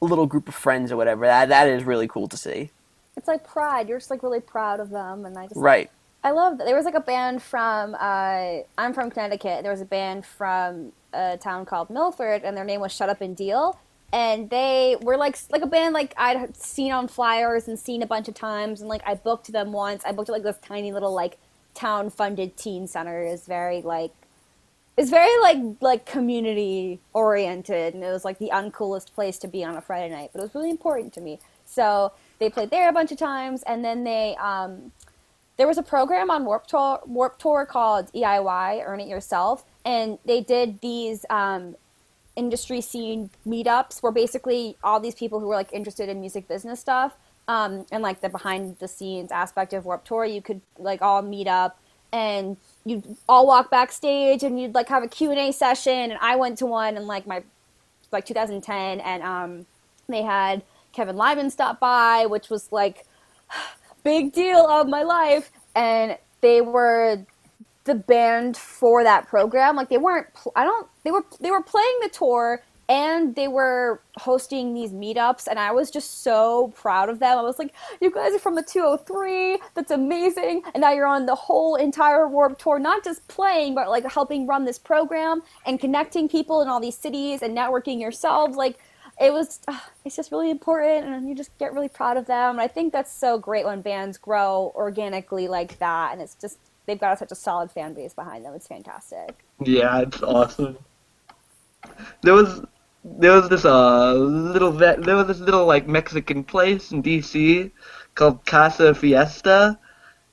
a little group of friends or whatever that that is really cool to see. It's like pride. You're just like really proud of them, and I just right I love that. There was like a band from, uh, I'm from Connecticut. There was a band from a town called Milford, and their name was Shut Up and Deal. And they were like like a band like I'd seen on flyers and seen a bunch of times, and like I booked them once. I booked like this tiny little like town funded teen center. Was very like it's very like like community oriented, and it was like the uncoolest place to be on a Friday night, but it was really important to me. So they played there a bunch of times, and then they um, there was a program on Warped Tour, Warped Tour called EIY, Earn It Yourself, and they did these um, industry scene meetups where basically all these people who were like interested in music business stuff um, and like the behind the scenes aspect of Warped Tour, you could like all meet up and you'd all walk backstage and you'd like have a Q&A session. And I went to one in like my like 2010 and um, they had Kevin Lyman stop by, which was like big deal of my life and they were the band for that program. Like they weren't i don't they were they were playing the tour and they were hosting these meetups and i was just so proud of them. I was like you guys are from the 203 that's amazing. And now you're on the whole entire Warped Tour not just playing but like helping run this program and connecting people in all these cities and networking yourselves. Like it was uh, it's just really important and you just get really proud of them. And i think that's so great when bands grow organically like that and it's just they've got such a solid fan base behind them. It's fantastic. Yeah, it's awesome. There was there was this uh little vet, there was this little like Mexican place in DC called Casa Fiesta,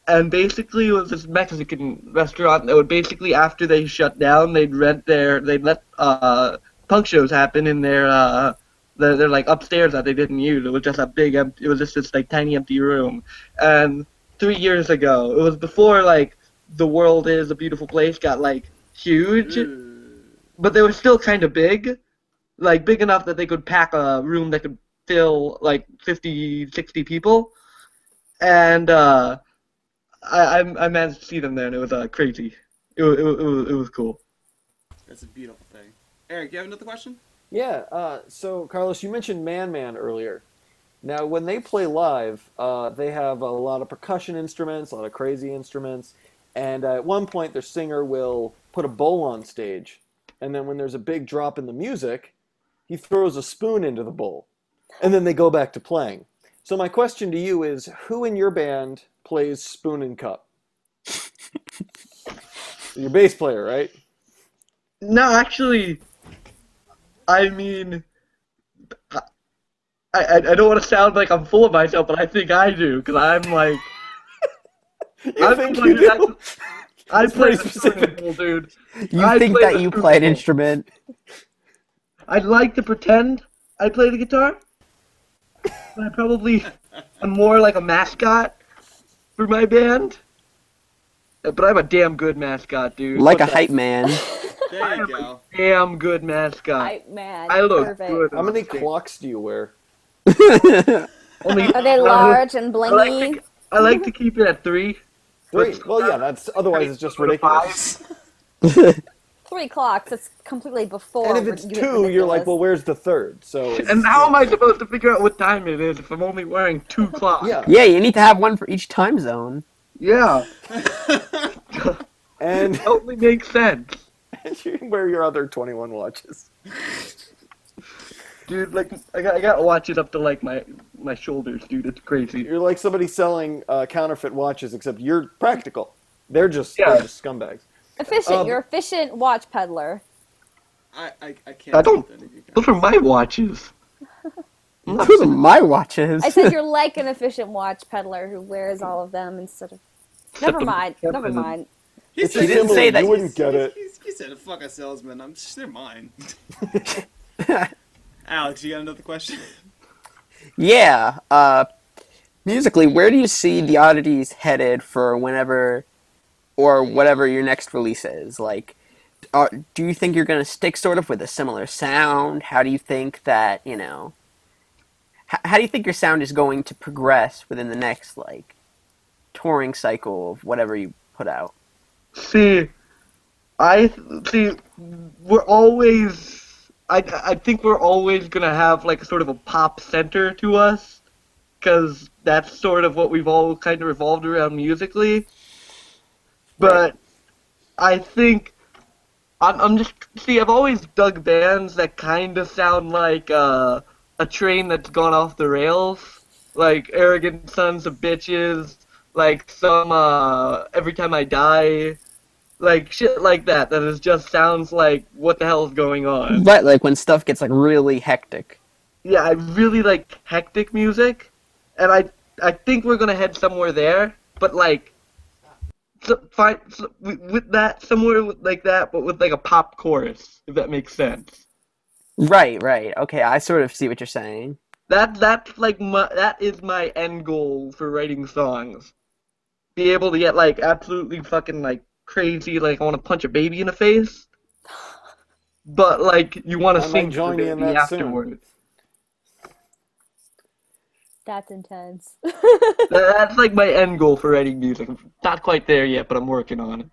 and basically it was this Mexican restaurant that would basically after they shut down they'd rent their they'd let uh punk shows happen in their uh their, their like upstairs that they didn't use. It was just a big empty. It was just this like tiny empty room, and three years ago it was before like the world is a beautiful place got like huge but they were still kind of big, like big enough that they could pack a room that could fill like 50, 60 people. And uh, I, I I managed to see them there, and it was uh, crazy. It, it, it, was, it was cool. That's a beautiful thing. Eric, you have another question? Yeah. Uh, so, Carlos, you mentioned Man Man earlier. Now, when they play live, uh, they have a lot of percussion instruments, a lot of crazy instruments, and uh, at one point, their singer will put a bowl on stage, and then when there's a big drop in the music, he he throws a spoon into the bowl, and then they go back to playing. So my question to you is, who in your band plays spoon and cup? <laughs> your bass player, right? No, actually, I mean, I, I, I don't want to sound like I'm full of myself, but I think I do, because I'm like, <laughs> You I'm think you do? I play specific. dude. You I think that you play an instrument? I'd like to pretend I play the guitar, but I probably am more like a mascot for my band. But I'm a damn good mascot, dude. Like a What the hype man. <laughs> There you go. damn good mascot. Hype man. I look Perfect. good. How many clocks do you wear? <laughs> Only, Are they uh, large and I like, blingy? to, I like to keep it at three. Three. Well, yeah. That's otherwise it's just Go to ridiculous. <laughs> Three clocks. It's completely before. And if it's you get two, you're like, well, where's the third? So. it's- And how am I supposed to figure out what time it is if I'm only wearing two <laughs> clocks? Yeah. yeah, you need to have one for each time zone. Yeah. And It only makes sense. You <laughs> wear your other 21 watches. <laughs> Dude, like I got I got watches up to like my my shoulders, dude. It's crazy. You're like somebody selling uh, counterfeit watches, except you're practical. They're just, Yeah. they're just scumbags. efficient. um, you're efficient watch peddler. I, I, I can't. I don't- do that you. Those are my watches. <laughs> I'm Those are my watches. I said you're like an efficient watch peddler who wears all of them instead of. Never mind. Never mind. He It's said, didn't say that- You wouldn't get it. He, he said, "Fuck a salesman." I'm. They're mine. <laughs> Alex, you got another question? Yeah. Uh, musically, where do you see the oddities headed for whenever or whatever your next release is? Like, are, do you think you're going to stick sort of with a similar sound? How do you think that, you know, h- how do you think your sound is going to progress within the next, like, touring cycle of whatever you put out? See, I see. We're always. I I think we're always gonna have like sort of a pop center to us, because that's sort of what we've all kind of revolved around musically. But I think I'm I'm just see. I've always dug bands that kind of sound like uh, a train that's gone off the rails, like arrogant sons of bitches, like some uh, every time I die like shit like that that is just sounds like what the hell is going on Right, like when stuff gets, like, really hectic. yeah i really like hectic music and i i think we're gonna head somewhere there but like so, find so, with, with that somewhere with, like that but with like a pop chorus if that makes sense Right, right. Okay, I sort of see what you're saying. that that's like my that is my end goal for writing songs be able to get like absolutely fucking like crazy like i want to punch a baby in the face but like you want to sing to the join in baby that soon. afterwards That's intense. <laughs> That's like my end goal for writing music. I'm not quite there yet, but I'm working on it.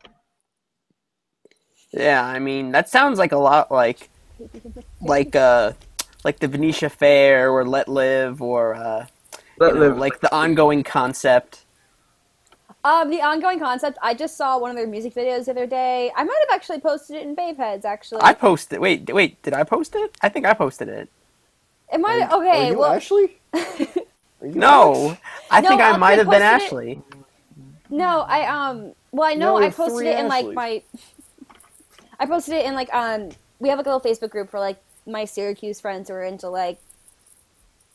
Yeah, I mean that sounds like a lot like like uh like the Venetia Fair or Letlive or uh Let you know, live. like the ongoing concept. Um, the ongoing concept. I just saw one of their music videos the other day. I might have actually posted it in Babe Heads. Actually, I posted wait, wait, did I post it? I think I posted it. Am I Are okay? you well, Ashley? <laughs> Are you No. Alex? I No, think I might I have been posted it- Ashley. No, I um. Well, I know No, I posted it in like Ashleys. my. <laughs> I posted it in like um. We have like a little Facebook group for like my Syracuse friends who are into like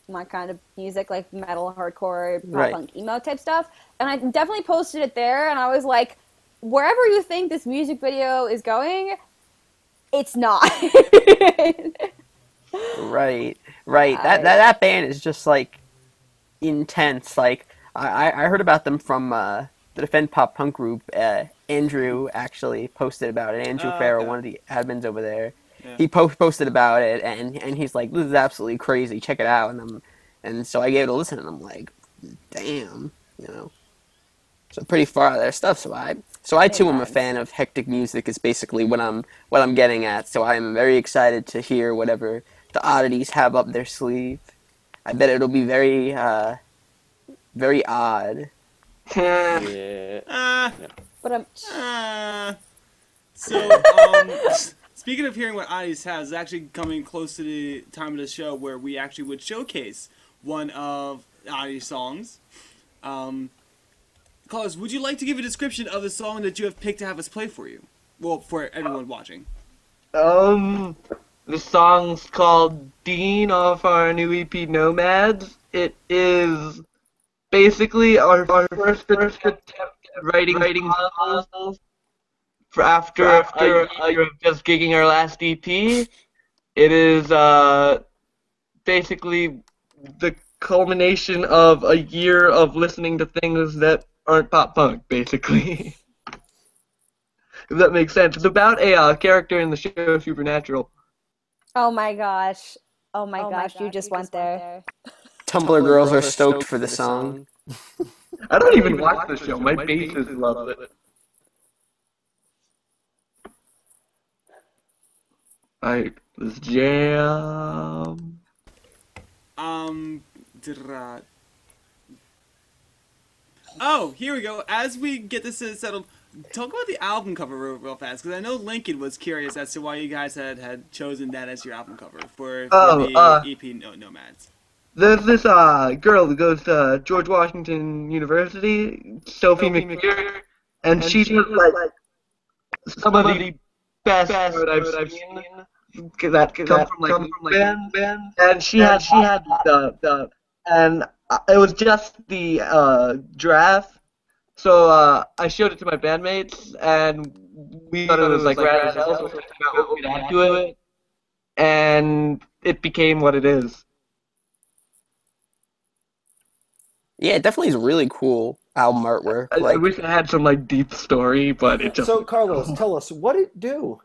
my kind of music, like metal, hardcore, pop Right. punk, emo type stuff. And I definitely posted it there, and I was like, wherever you think this music video is going, it's not. Right. Right. That, that that band is just like intense. Like I, I I heard about them from uh the Defend Pop Punk group. Uh, Andrew actually posted about it. Andrew Oh, Farrell, okay. one of the admins over there. Yeah. He po- posted about it, and and he's like, "This is absolutely crazy. Check it out." And I'm, and so I gave it a listen, and I'm like, "Damn," you know. So pretty far out of their stuff. So I, so I too am a fan of hectic music. Is basically what I'm what I'm getting at. So I am very excited to hear whatever the oddities have up their sleeve. I bet it'll be very, uh, very odd. <laughs> Yeah. Uh, but um, uh, so, um, <laughs> Speaking of hearing what Adi's has, it's actually coming close to the time of the show where we actually would showcase one of Adi's songs. Um, Carlos, would you like to give a description of the song that you have picked to have us play for you? Well, for everyone watching. Um, the song's called Dean off our new EP Nomads. It is basically our, our first first attempt at writing writing songs for after after a year of just gigging our last EP. It is uh basically the culmination of a year of listening to things that aren't pop punk, basically. <laughs> if that makes sense. It's about a uh, character in the show Supernatural. Oh my gosh. Oh my gosh, you just went there. <laughs> Tumblr girls are stoked for the song. <laughs> I don't even watch the show. My bassist loves it. Alright, let's jam. Um. dra- Oh, here we go. As we get this settled, talk about the album cover real, real fast, because I know Lincoln was curious as to why you guys had, had chosen that as your album cover for, for Oh, the uh, EP no, Nomads. There's this uh girl who goes to George Washington University, Sophie McGear, and she does like some of the best art I've seen. That come from like, come from, like band, band, and she had she had the the and it was just the uh, draft. So uh, I showed it to my bandmates, and we thought it was like rad as hell. So we figured out what we'd add to it, and it became what it is. Yeah, it definitely is really cool album artwork. I, I wish I had some like deep story, but it just So Carlos, tell us what it do.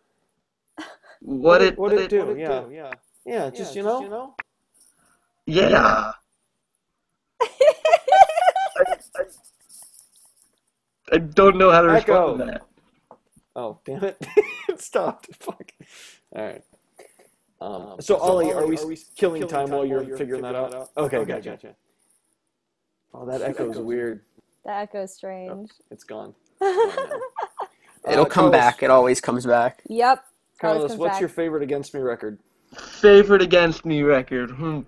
what it what it do? what yeah, yeah, yeah. Just you know, you know. Yeah. I, I, I don't know how to respond to that. Oh damn it! <laughs> it stopped. Fuck. All right. Um, so, Ollie, are we, killing, time, while you're figuring, that out? Okay, gotcha. gotcha. Oh, that echo's weird. That echo's strange. It's gone. <laughs> it'll Uh, come Carlos- back. It always comes back. Yep. Carlos, what's back. your favorite Against Me record? Favorite against me record. Hmm.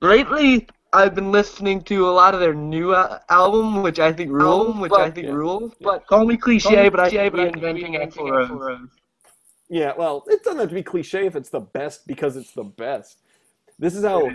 Lately, I've been listening to a lot of their new uh, album, which I think rules. Which I think yeah. rules. But call me cliche, but I think reinventing Axl Rose. Yeah, well, it doesn't have to be cliche if it's the best because it's the best. This is how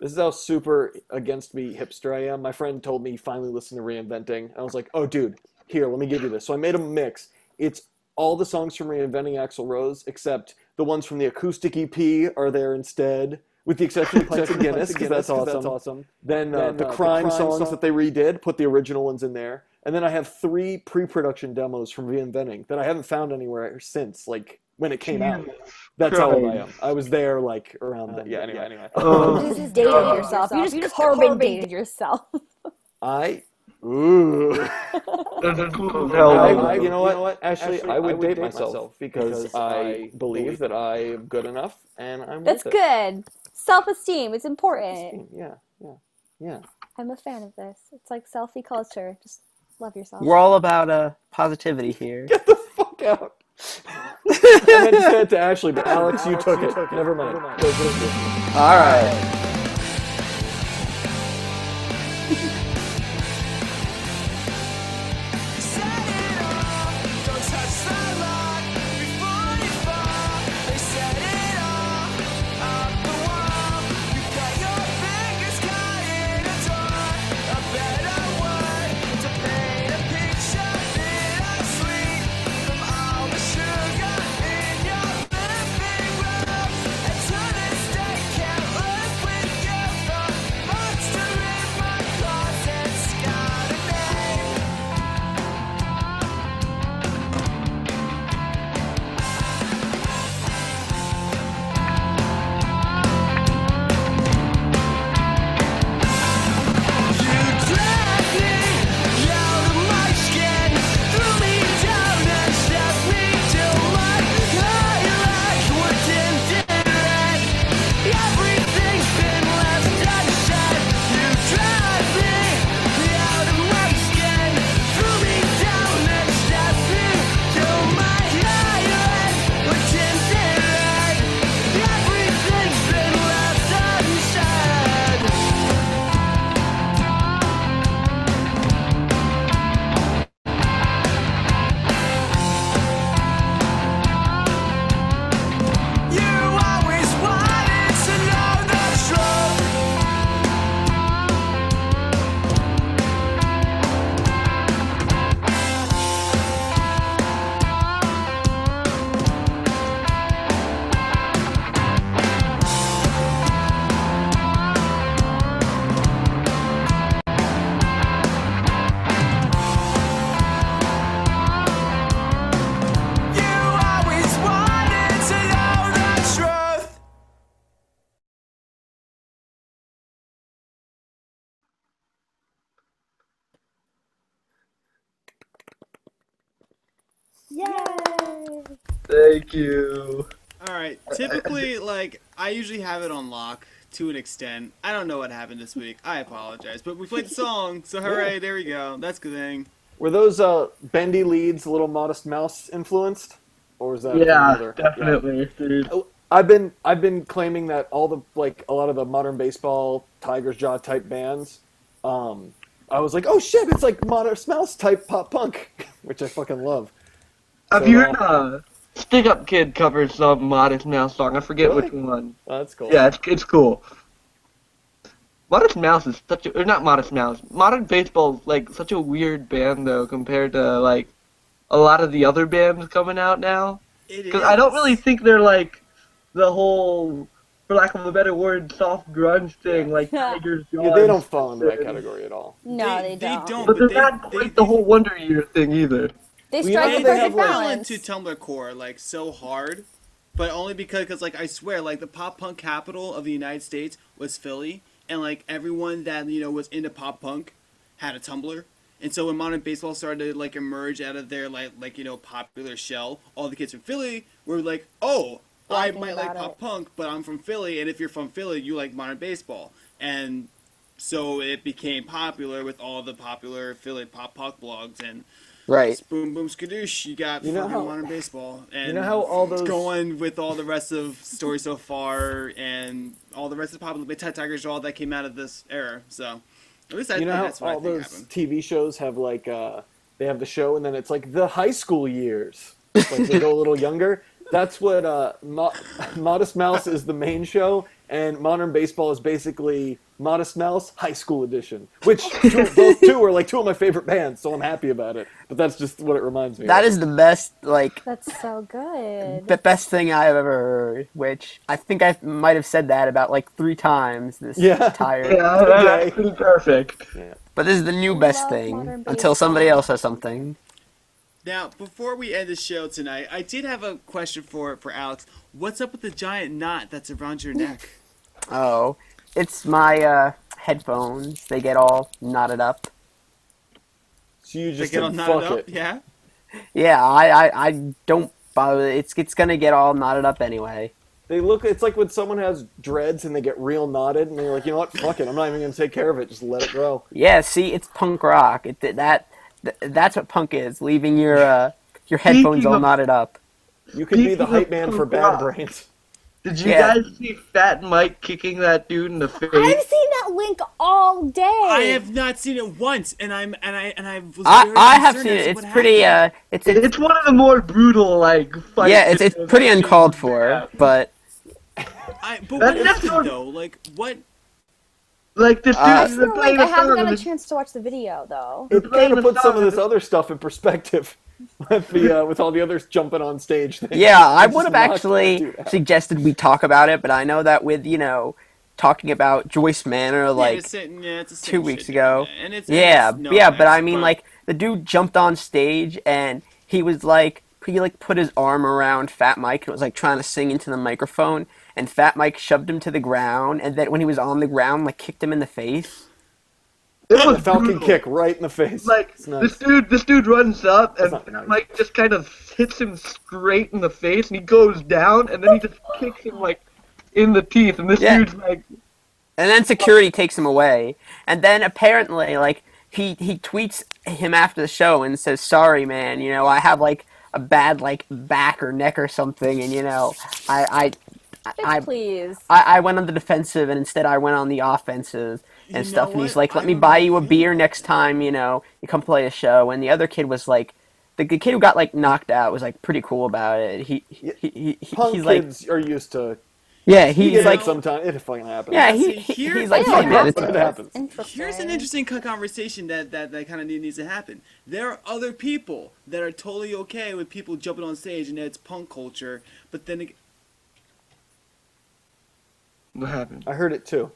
this is how super against me hipster I am. My friend told me he finally listened to reinventing. I was like, oh dude, here, let me give you this. So I made a mix. It's all the songs from Reinventing Axl Rose, except the ones from the acoustic EP are there instead, with the exception of <laughs> Pints of Guinness, because that's awesome. Then, uh, the, crime songs that they redid, put the original ones in there. And then I have three pre-production demos from Reinventing that I haven't found anywhere since, like when it came out. That's how old I am. I was there like around that. Yeah. Anyway. Anyway. Um, You just dated yourself. You just carbon dated yourself. I. Ooh. That's cool as I. I- you know what? Actually, I would date myself because I believe that I am good enough and I'm. That's good. it. Good. Self-esteem. It's important. Yeah. Yeah. Yeah. I'm a fan of this. It's like selfie culture. Just love yourself. We're all about uh, positivity here. <laughs> Get the fuck out. <laughs> I meant to say it to Ashley, but Alex, you took it. Never mind. All right. Thank you. All right. Typically, like I usually have it on lock to an extent. I don't know what happened this week. I apologize, but we played the song, so <laughs> hooray! There we go. That's good thing. Were those uh, bendy leads, little Modest Mouse influenced, or was that Yeah, another? definitely, dude. I've been I've been claiming that all the like a lot of the modern baseball Tigers Jaw type bands, um, I was like, oh shit, it's like Modest Mouse type pop punk, <laughs> which I fucking love. Have So, you heard uh, uh, Stick Up Kid covers some Modest Mouse song? I forget Really? which one. Oh, that's cool. Yeah, it's it's cool. Modest Mouse is such a or not Modest Mouse. Modern Baseball is like such a weird band though compared to like a lot of the other bands coming out now. It Because I don't really think they're like the whole, for lack of a better word, soft grunge thing like Tigers. <laughs> Yeah, they don't fall into that category at all. No, They- they, they don't. don't. But they're They- not they- quite the whole Wonder Year thing either. They Well, you know strike the they perfect have, fell balance. into Tumblr core like so hard, but only because, cause, like I swear, like the pop punk capital of the United States was Philly, and like everyone that you know was into pop punk had a Tumblr. And so when modern baseball started to like emerge out of their like like you know popular shell, all the kids from Philly were like, oh, I might like pop it. punk, but I'm from Philly, and if you're from Philly, you like modern baseball, and so it became popular with all the popular Philly pop punk blogs and Right. Boom boom skadoosh, you got You know fucking how- modern baseball. And you know how all those- going with all the rest of story so far and all the rest of the popular Big Ted Tigers all that came out of this era. So at least I you think know how that's what all I think those happened. TV shows have like uh, they have the show and then it's like the high school years. <laughs> Like they go a little younger. That's what uh, Mo- <laughs> Modest Mouse is the main show, and Modern Baseball is basically Modest Mouse High School Edition. Which two, those two are like two of my favorite bands, so I'm happy about it. But that's just what it reminds me. That of. is the best, like, That's so good. the best thing I've ever heard. Which I think I might have said that about like three times this Yeah. entire. Yeah, Okay. that's pretty perfect. But this is the new best thing until somebody else has something. Now, before we end the show tonight, I did have a question for for Alex. What's up with the giant knot that's around your neck? Oh, it's my uh, headphones. They get all knotted up. so you They just get all knotted fuck up, it. Yeah. Yeah, I, I, I don't bother. It's it's gonna get all knotted up anyway. They look. It's like when someone has dreads and they get real knotted, and they're like, you know what, fuck it. I'm not even gonna take care of it. Just let it grow. Yeah, see, it's punk rock. It that, that that's what punk is. Leaving your uh, your headphones all knotted up. You could be the hype man for bad brains. Did you Yeah. guys see Fat Mike kicking that dude in the face? I've seen that link all day. I have not seen it once, and I'm and I and I was. I, very I have seen it. It's pretty. happened. Uh, it's, it's It's one of the more brutal like fights. yeah, it's it's pretty uncalled for. But I, but That- what that's though? Like what? Like this dude, Uh, I, feel like I a haven't song gotten a chance to watch the video though. It playing kind of the some of this other stuff in perspective <laughs> with the uh, with all the others jumping on stage. Things. yeah, <laughs> I would have actually suggested we talk about it. But I know that with you know talking about Joyce Manor yeah, like it's, the- yeah, it's the two weeks ago. and it's, Yeah, it's yeah, but I offense, mean, like the dude jumped on stage and he was like, he like put his arm around Fat Mike and was like trying to sing into the microphone, and Fat Mike shoved him to the ground, and then when he was on the ground, like kicked him in the face. It The was Falcon brutal. kick right in the face. Like nice. this dude, this dude runs up and That's nice. Mike just kind of hits him straight in the face, and he goes down, and then he just kicks him like in the teeth, and this Yeah. dude's like, And then security takes him away, and then apparently, like he he tweets him after the show and says, "Sorry, man, you know I have like a bad like back or neck or something, and you know I I." I, Please. I, I went on the defensive and instead I went on the offensive and You stuff. And he's like, "Let I me buy you a if- beer next time, you know, you come play a show." And the other kid was like, the, the kid who got like knocked out was like pretty cool about it. He, he, he, he Punk he's like, kids are used to. yeah, he's gets like, like sometimes it fucking happens. yeah, he, See, he he's like, Yeah, hey man, it's, But it happens. Here's an interesting conversation that, that, that kind of needs to happen. There are other people that are totally okay with people jumping on stage and it's punk culture, but then ag- "What happened?" I heard it too.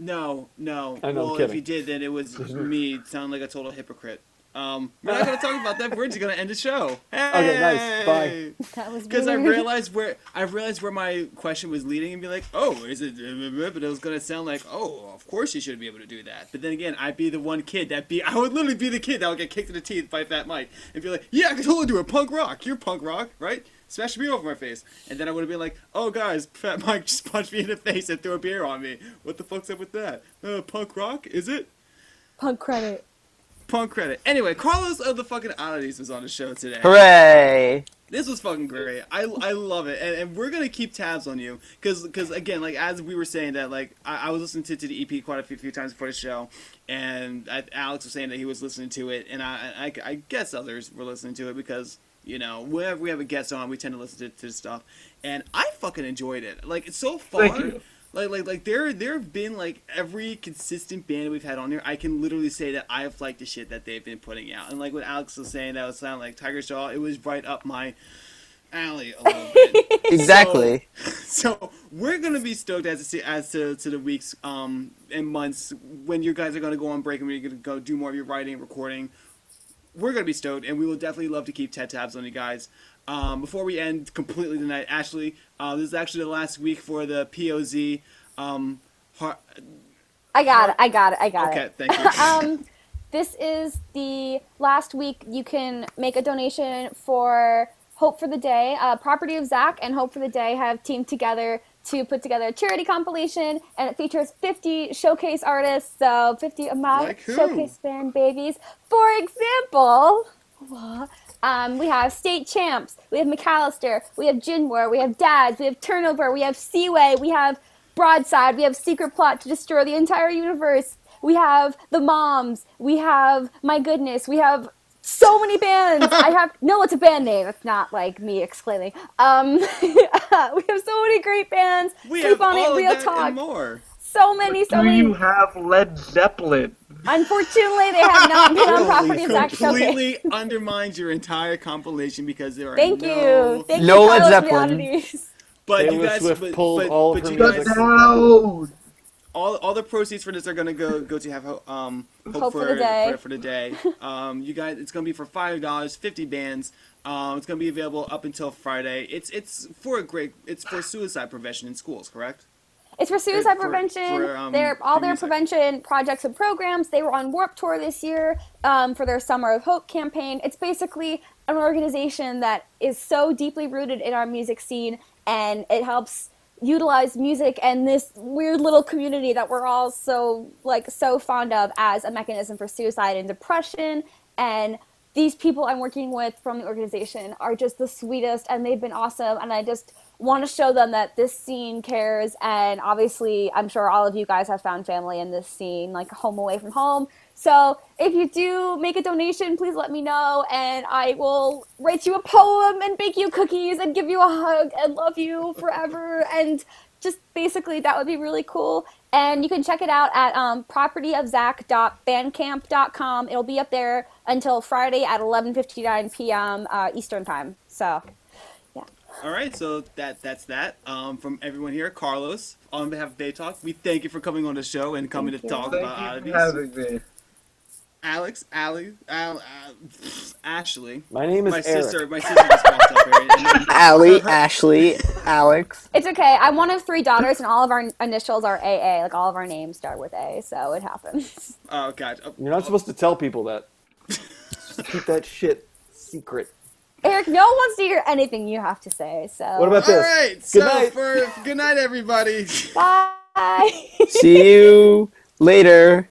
No, no. I know, I'm well, if kidding. you did, then it was <laughs> me. Sound like a total hypocrite. Um, we're not gonna talk about that. We're just gonna end the show. Hey! Okay, nice. Bye. That was Because I realized where I realized where my question was leading, and be like, "Oh, is it?" But it was gonna sound like, "Oh, of course you shouldn't be able to do that." But then again, I'd be the one kid that be I would literally be the kid that would get kicked in the teeth by Fat Mike and be like, "Yeah, I can totally do it. Punk rock. You're punk rock, right?" Smash a beer over my face, and then I would have been like, "Oh, guys, Fat Mike just punched me in the face and threw a beer on me. What the fuck's up with that? Uh, punk rock? Is it?" punk credit. Punk credit. Anyway, Carlos of the fucking oddities was on the show today. Hooray! This was fucking great. I, I love it, and, and we're gonna keep tabs on you, Because, again, like as we were saying that, like I, I was listening to, to the EP quite a few, few times before the show, and I, Alex was saying that he was listening to it, and I, I, I guess others were listening to it because you know whenever we have a guest on, we tend to listen to, to stuff, and I fucking enjoyed it. Like it's so far. Thank you. Like, like, like, there, there have been like every consistent band we've had on here. I can literally say that I've liked the shit that they've been putting out, and like what Alex was saying, that was sound like Tigers Jaw. It was right up my alley a little bit. <laughs> Exactly. so we're gonna be stoked as to see, as to, to the weeks um and months when you guys are gonna go on break and we're gonna go do more of your writing and recording. We're gonna be stoked, and we will definitely love to keep Ted tabs on you guys. Um, before we end completely tonight, Ashley, uh, this is actually the last week for the POZ. Um, har- I got it. I got it. I got okay, it. Okay, thank you. <laughs> um, this is the last week you can make a donation for Hope for the Day. Uh, Property of Zack and Hope for the Day have teamed together to put together a charity compilation, and it features 50 showcase artists, so 50 of my Like showcase band babies. For example, um, we have State Champs, we have McAllister, we have Jinwar, we have Dads, we have Turnover, we have Seaway, we have Broadside, we have Secret Plot to Destroy the Entire Universe, we have The Moms, we have My Goodness, we have so many bands. I <laughs> have no, it's a band name. It's not like me exclaiming. Um, <laughs> we have so many great bands. we Sleep have on all it, real that talk. and more. So many, so Do many. you have Led Zeppelin? Unfortunately, they have not been on Holy property of Zack Showcase. Completely undermines your entire compilation because there are Thank no you. Thank No you, Led Carlos Zeppelin. Leonidas. But you Taylor guys, Swift but, pulled but, all of but her you music guys, Down. All, all the proceeds for this are gonna go go to have um hope, Hope for for, the day. For, for the day. <laughs> Um, you guys, it's gonna be for five dollars, fifty bands. Um, it's gonna be available up until Friday. It's it's for a great. It's for suicide prevention in schools, correct? It's for suicide for- prevention. for, um, their all their prevention projects and programs. They were on Warped Tour this year um, for their Summer of Hope campaign. It's basically an organization that is so deeply rooted in our music scene, and it helps utilize music and this weird little community that we're all so like so fond of as a mechanism for suicide and depression. And these people I'm working with from the organization are just the sweetest and they've been awesome. And I just want to show them that this scene cares. And obviously I'm sure all of you guys have found family in this scene like home away from home so if you do make a donation please let me know and I will write you a poem and bake you cookies and give you a hug and love you forever <laughs> and just basically that would be really cool and you can check it out at um, propertyofzack.bandcamp.com it'll be up there until friday at 11.59 p.m uh, eastern time so All right, so that that's that. Um, from everyone here, Carlos, on behalf of Bay Talk, we thank you for coming on the show and coming Thank to you. talk Thank about you oddities. for having me. Alex, Ali, Al, uh, Ashley, My name is my Eric. sister, my sister just walked up here. <laughs> and then- Allie, Ashley, Alex. it's okay i'm one of three daughters and all of our initials are aa like all of our names start with a so it happens <laughs> Oh god. Oh, You're not supposed to tell people that. Just <laughs> keep that shit secret. eric no one wants to hear anything you have to say so What about All this? right. Good so night. for good night, everybody. bye See you later.